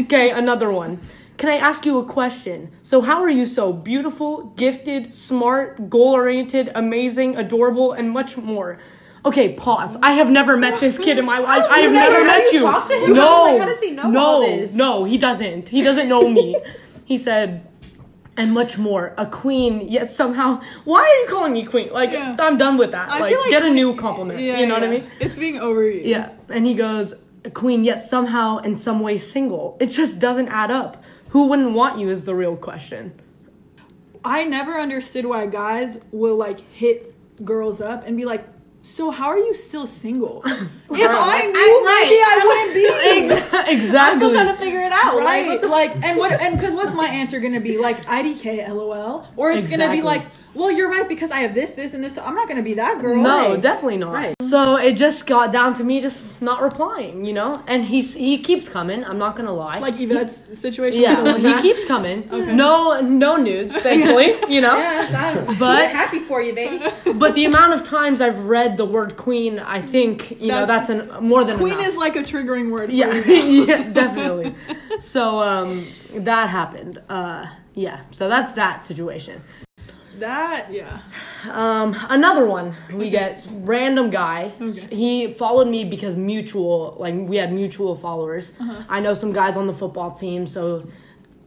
[SPEAKER 5] Okay, another one. Can I ask you a question? So, how are you so beautiful, gifted, smart, goal oriented, amazing, adorable, and much more? Okay, pause. I have never met this kid in my life. Oh, I have never met
[SPEAKER 2] you
[SPEAKER 5] you.
[SPEAKER 2] talk to him?
[SPEAKER 5] No,
[SPEAKER 2] Like, how does he know
[SPEAKER 5] no, no, he doesn't. He doesn't know me. he said, and much more. A queen, yet somehow. Why are you calling me queen? Like,
[SPEAKER 1] Yeah.
[SPEAKER 5] I'm done with that. Like,
[SPEAKER 1] like
[SPEAKER 5] get a new compliment.
[SPEAKER 1] Yeah,
[SPEAKER 5] you know what I mean?
[SPEAKER 1] It's being overused.
[SPEAKER 5] Yeah. And he goes, a queen, yet somehow in some way single. It just doesn't add up. Who wouldn't want you is the real question.
[SPEAKER 1] I never understood why guys will like hit girls up and be like, "So how are you still single?" if I knew, maybe I wouldn't be.
[SPEAKER 5] exactly.
[SPEAKER 2] I'm still trying to figure it out. Like,
[SPEAKER 1] Right,
[SPEAKER 2] what
[SPEAKER 1] like, and what, and because what's my answer gonna be? Like, IDK, LOL, or it's gonna be like, well, you're right because I have this, this, and this. I'm not gonna be that girl.
[SPEAKER 5] no,
[SPEAKER 2] Right.
[SPEAKER 5] definitely not.
[SPEAKER 2] Right.
[SPEAKER 5] So it just got down to me just not replying, you know? And he's he keeps coming, I'm not gonna lie.
[SPEAKER 1] like Yvette's situation.
[SPEAKER 5] yeah, he
[SPEAKER 1] that.
[SPEAKER 5] keeps coming. Okay. No no nudes, thankfully, you know?
[SPEAKER 2] yeah,
[SPEAKER 5] But-
[SPEAKER 2] happy for you, baby.
[SPEAKER 5] But the amount of times I've read the word queen, I think, you know, that's
[SPEAKER 1] That's-
[SPEAKER 5] an more than
[SPEAKER 1] Queen
[SPEAKER 5] enough.
[SPEAKER 1] is like a triggering word. For
[SPEAKER 5] yeah, yeah, definitely. So um that happened. Uh yeah. So that's that situation.
[SPEAKER 1] That yeah.
[SPEAKER 5] Um, another one we get random guy.
[SPEAKER 1] Okay.
[SPEAKER 5] He followed me because mutual, like we had mutual followers.
[SPEAKER 1] Uh-huh.
[SPEAKER 5] I know some guys on the football team, so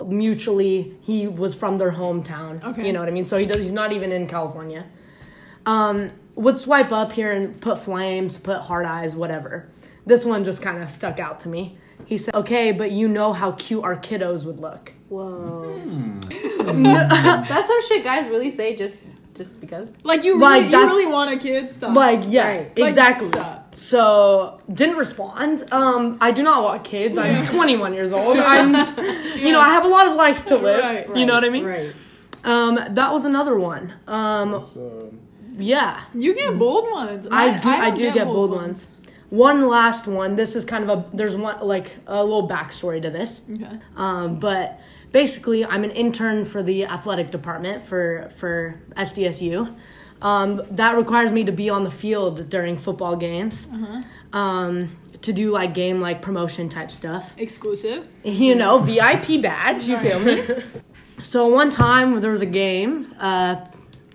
[SPEAKER 5] mutually he was from their hometown.
[SPEAKER 1] Okay.
[SPEAKER 5] You know what I mean? So he does. He's not even in California. Um, would swipe up here and put flames, put heart eyes, whatever. This one just kind of stuck out to me. He said, "Okay, but you know how cute our kiddos would look."
[SPEAKER 2] Whoa. That's some shit guys really say just just because.
[SPEAKER 1] Like you,
[SPEAKER 5] Like,
[SPEAKER 1] really, you really want a kid? Stop.
[SPEAKER 5] Like, yeah,
[SPEAKER 2] Right.
[SPEAKER 1] Like,
[SPEAKER 5] exactly.
[SPEAKER 1] stop.
[SPEAKER 5] so, didn't respond. Um, I do not want kids. I'm 21 years old. I'm, you know, I have a lot of life to live.
[SPEAKER 1] Right,
[SPEAKER 5] You know what I mean?
[SPEAKER 2] Right.
[SPEAKER 5] Um, that was another one. Um,
[SPEAKER 4] So,
[SPEAKER 5] yeah,
[SPEAKER 1] you get bold ones.
[SPEAKER 5] I do. I,
[SPEAKER 1] don't
[SPEAKER 5] do get, bold ones. One last one. This is kind of a. There's one like a little backstory to this.
[SPEAKER 1] Okay.
[SPEAKER 5] Um, but basically, I'm an intern for the athletic department for for SDSU. Um, that requires me to be on the field during football games. Um, to do like game like promotion type stuff.
[SPEAKER 1] Exclusive.
[SPEAKER 5] You know, VIP badge. You feel me? So one time there was a game. Uh,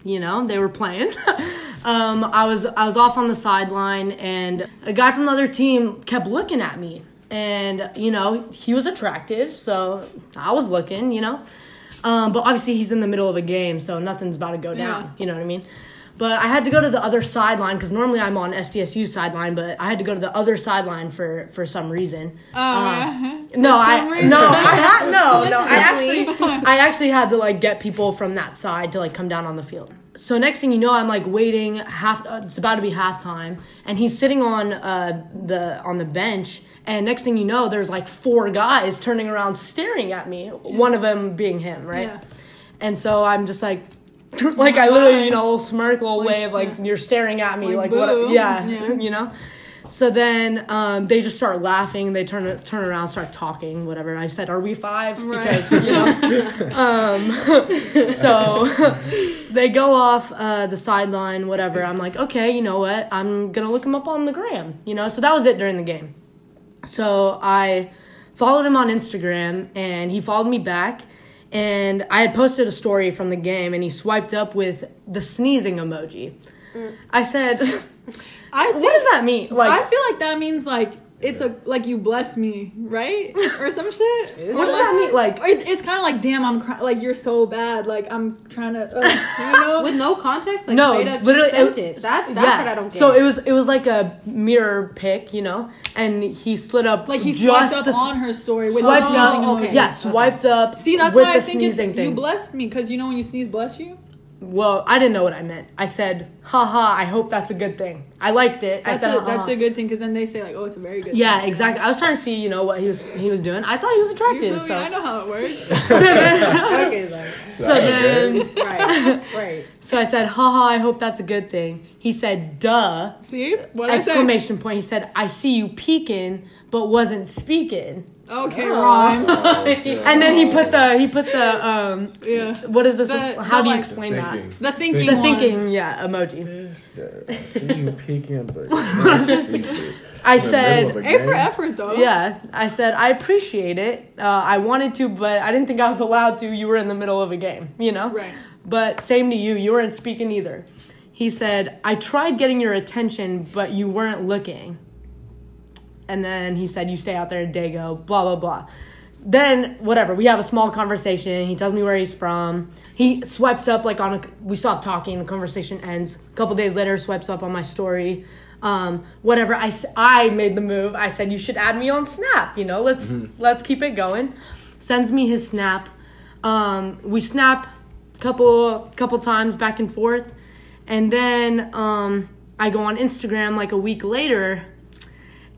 [SPEAKER 5] you know, they were playing. um, I was I was off on the sideline, and a guy from the other team kept looking at me, and you know he was attractive, so I was looking. You know, um, but obviously he's in the middle of a game, so nothing's about to go down.
[SPEAKER 1] Yeah.
[SPEAKER 5] You know what I mean? But I had to go to the other sideline because normally I'm on SDSU sideline, but I had to go to the other sideline for for some reason.
[SPEAKER 1] Oh,
[SPEAKER 5] Um, no, I
[SPEAKER 1] reason.
[SPEAKER 5] no, I had no, no. I actually, I actually had to like get people from that side to like come down on the field. So next thing you know, I'm like waiting half. Uh, it's about to be halftime, and he's sitting on uh, the on the bench. And next thing you know, there's like four guys turning around staring at me. One of them being him, right?
[SPEAKER 1] Yeah.
[SPEAKER 5] And so I'm just like, like I literally, you know, little smirk, little wave, like you're staring at me,
[SPEAKER 1] Like,
[SPEAKER 5] like, what? Yeah,
[SPEAKER 1] Yeah.
[SPEAKER 5] you know. So then um, they just start laughing. They turn turn around, start talking, whatever. I said, "Are we five?
[SPEAKER 1] Right.
[SPEAKER 5] Because you know. um, so they go off uh, the sideline, whatever. I'm like, okay, you know what? I'm gonna look him up on the gram. You know. So that was it during the game. So I followed him on Instagram, and he followed me back. And I had posted a story from the game, and he swiped up with the sneezing emoji. I said,
[SPEAKER 1] I think,
[SPEAKER 5] "What does that mean?" Like,
[SPEAKER 1] I feel like that means like it's a like you bless me, right? Or some shit.
[SPEAKER 5] what does that mean? Like,
[SPEAKER 1] it, it's kind of like damn, I'm cry- like you're so bad. Like I'm trying to, uh, you know.
[SPEAKER 2] With no context, like
[SPEAKER 5] no,
[SPEAKER 2] straight up
[SPEAKER 5] literally,
[SPEAKER 2] just sent it. That that
[SPEAKER 5] yeah.
[SPEAKER 2] part I don't get.
[SPEAKER 5] So it was it was like a mirror pic, you know, and he slid up
[SPEAKER 1] like he
[SPEAKER 5] just
[SPEAKER 1] swiped up
[SPEAKER 5] the,
[SPEAKER 1] on her story with
[SPEAKER 5] swiped up,
[SPEAKER 2] okay.
[SPEAKER 5] yeah, swiped up.
[SPEAKER 1] See, that's why I think it's
[SPEAKER 5] thing.
[SPEAKER 1] you blessed me because you know when you sneeze, bless you.
[SPEAKER 5] Well, I didn't know what I meant. I said, haha, I hope that's a good thing. I liked it.
[SPEAKER 1] That's,
[SPEAKER 5] I said,
[SPEAKER 1] a, that's a good thing because then they say like, oh, it's a very good.
[SPEAKER 5] Yeah,
[SPEAKER 1] thing.
[SPEAKER 5] exactly. I was trying to see, you know, what he was he was doing. I thought he was attractive.
[SPEAKER 1] feel me?
[SPEAKER 5] So,
[SPEAKER 1] I know how it works.
[SPEAKER 5] so then,
[SPEAKER 2] okay, like,
[SPEAKER 5] so then,
[SPEAKER 2] right, right.
[SPEAKER 5] so I said, haha, I hope that's a good thing. He said, duh,
[SPEAKER 1] See what I said?
[SPEAKER 5] exclamation point. He said, I see you peeking, but wasn't speaking.
[SPEAKER 1] Okay,
[SPEAKER 2] Oh.
[SPEAKER 1] wrong.
[SPEAKER 5] And then he put the he put the um
[SPEAKER 1] Yeah,
[SPEAKER 5] what is this?
[SPEAKER 1] The-
[SPEAKER 5] How
[SPEAKER 1] the,
[SPEAKER 5] do you
[SPEAKER 1] like,
[SPEAKER 5] explain that?
[SPEAKER 4] Thinking.
[SPEAKER 1] the thinking.
[SPEAKER 5] The
[SPEAKER 1] one.
[SPEAKER 5] thinking, yeah, emoji.
[SPEAKER 4] Yeah, see you peeking, but
[SPEAKER 5] I said,
[SPEAKER 1] A for effort though.
[SPEAKER 5] Yeah, I said I appreciate it. Uh, I wanted to, but I didn't think I was allowed to. You were in the middle of a game, you know.
[SPEAKER 1] Right.
[SPEAKER 5] But same to you. You weren't speaking either. He said I tried getting your attention, but you weren't looking. And then he said you stay out there, Dago. Blah blah blah. Then whatever. We have a small conversation. He tells me where he's from. He swipes up like on a. We stop talking. The conversation ends. A couple days later, swipes up on my story. Um, whatever. I, I made the move. I said you should add me on Snap. You know, let's let's keep it going. Sends me his Snap. Um, we snap couple couple times back and forth, and then um, I go on Instagram like a week later,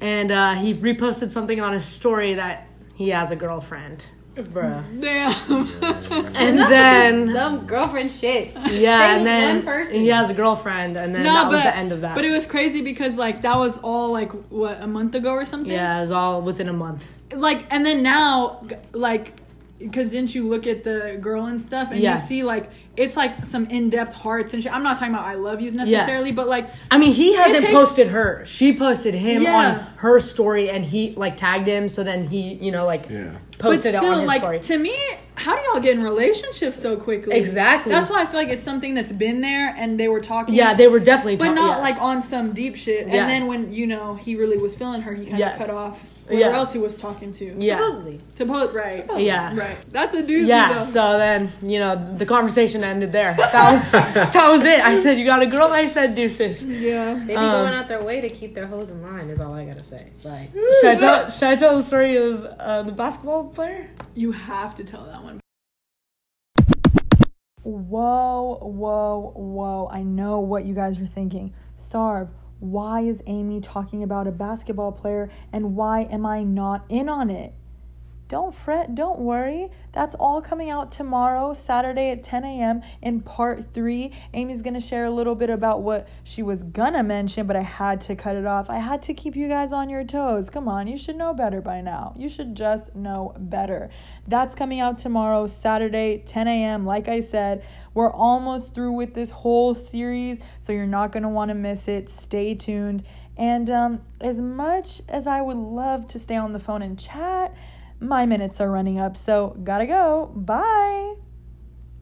[SPEAKER 5] and uh, he reposted something on his story that he has a girlfriend.
[SPEAKER 2] Bruh.
[SPEAKER 1] Damn.
[SPEAKER 5] And then
[SPEAKER 2] Dumb girlfriend shit.
[SPEAKER 5] yeah, and then
[SPEAKER 2] one person.
[SPEAKER 5] he has a girlfriend, and then
[SPEAKER 1] no,
[SPEAKER 5] that
[SPEAKER 1] but
[SPEAKER 5] was the end of that.
[SPEAKER 1] but it was crazy because like that was all like what a month ago or something.
[SPEAKER 5] yeah, it was all within a month.
[SPEAKER 1] Like and then now, like, because didn't you look at the girl and stuff and
[SPEAKER 5] Yeah.
[SPEAKER 1] you see like it's like some in depth hearts and shit. I'm not talking about I love yous necessarily, but like
[SPEAKER 5] I mean, he hasn't
[SPEAKER 1] takes-
[SPEAKER 5] posted her. She posted him
[SPEAKER 1] Yeah.
[SPEAKER 5] on her story, and he like tagged him. So then he, you know, like
[SPEAKER 4] Yeah.
[SPEAKER 5] posted
[SPEAKER 1] but
[SPEAKER 5] it on his
[SPEAKER 1] like
[SPEAKER 5] story.
[SPEAKER 1] to me, how do y'all get in relationships so quickly?
[SPEAKER 5] Exactly.
[SPEAKER 1] That's why I feel like it's something that's been there and they were talking.
[SPEAKER 5] yeah, they were definitely,
[SPEAKER 1] but
[SPEAKER 5] talk-
[SPEAKER 1] not
[SPEAKER 5] yeah.
[SPEAKER 1] like on some deep shit.
[SPEAKER 5] Yeah.
[SPEAKER 1] And then when you know he really was feeling her, he kind of
[SPEAKER 5] Yeah.
[SPEAKER 1] cut off whoever
[SPEAKER 5] Yeah.
[SPEAKER 1] else he was talking to.
[SPEAKER 5] Yeah.
[SPEAKER 2] Supposedly.
[SPEAKER 1] Suppose right.
[SPEAKER 5] Yeah.
[SPEAKER 1] Right. That's a doozy.
[SPEAKER 5] Yeah,
[SPEAKER 1] though.
[SPEAKER 5] so then you know the conversation ended there. That was that was it. I said, "You got a girl." I said, "Deuces."
[SPEAKER 1] yeah.
[SPEAKER 2] They be
[SPEAKER 5] Um,
[SPEAKER 2] going out their way to keep their hoes in line. Is all I gotta say. Like,
[SPEAKER 5] Should I tell? Should I tell the story of uh, the basketball player?
[SPEAKER 1] You have to tell that one.
[SPEAKER 6] Whoa, whoa, whoa. I know what you guys are thinking. Starve, why is Amy talking about a basketball player and why am I not in on it? Don't fret, don't worry. That's all coming out tomorrow, Saturday at 10 a.m. in part three. Amy's gonna share a little bit about what she was gonna mention, but I had to cut it off. I had to keep you guys on your toes. Come on, you should know better by now. You should just know better. That's coming out tomorrow, Saturday, 10 a.m. Like I said, we're almost through with this whole series, so you're not gonna wanna miss it. Stay tuned. And um, as much as I would love to stay on the phone and chat, my minutes are running up, so gotta go. Bye.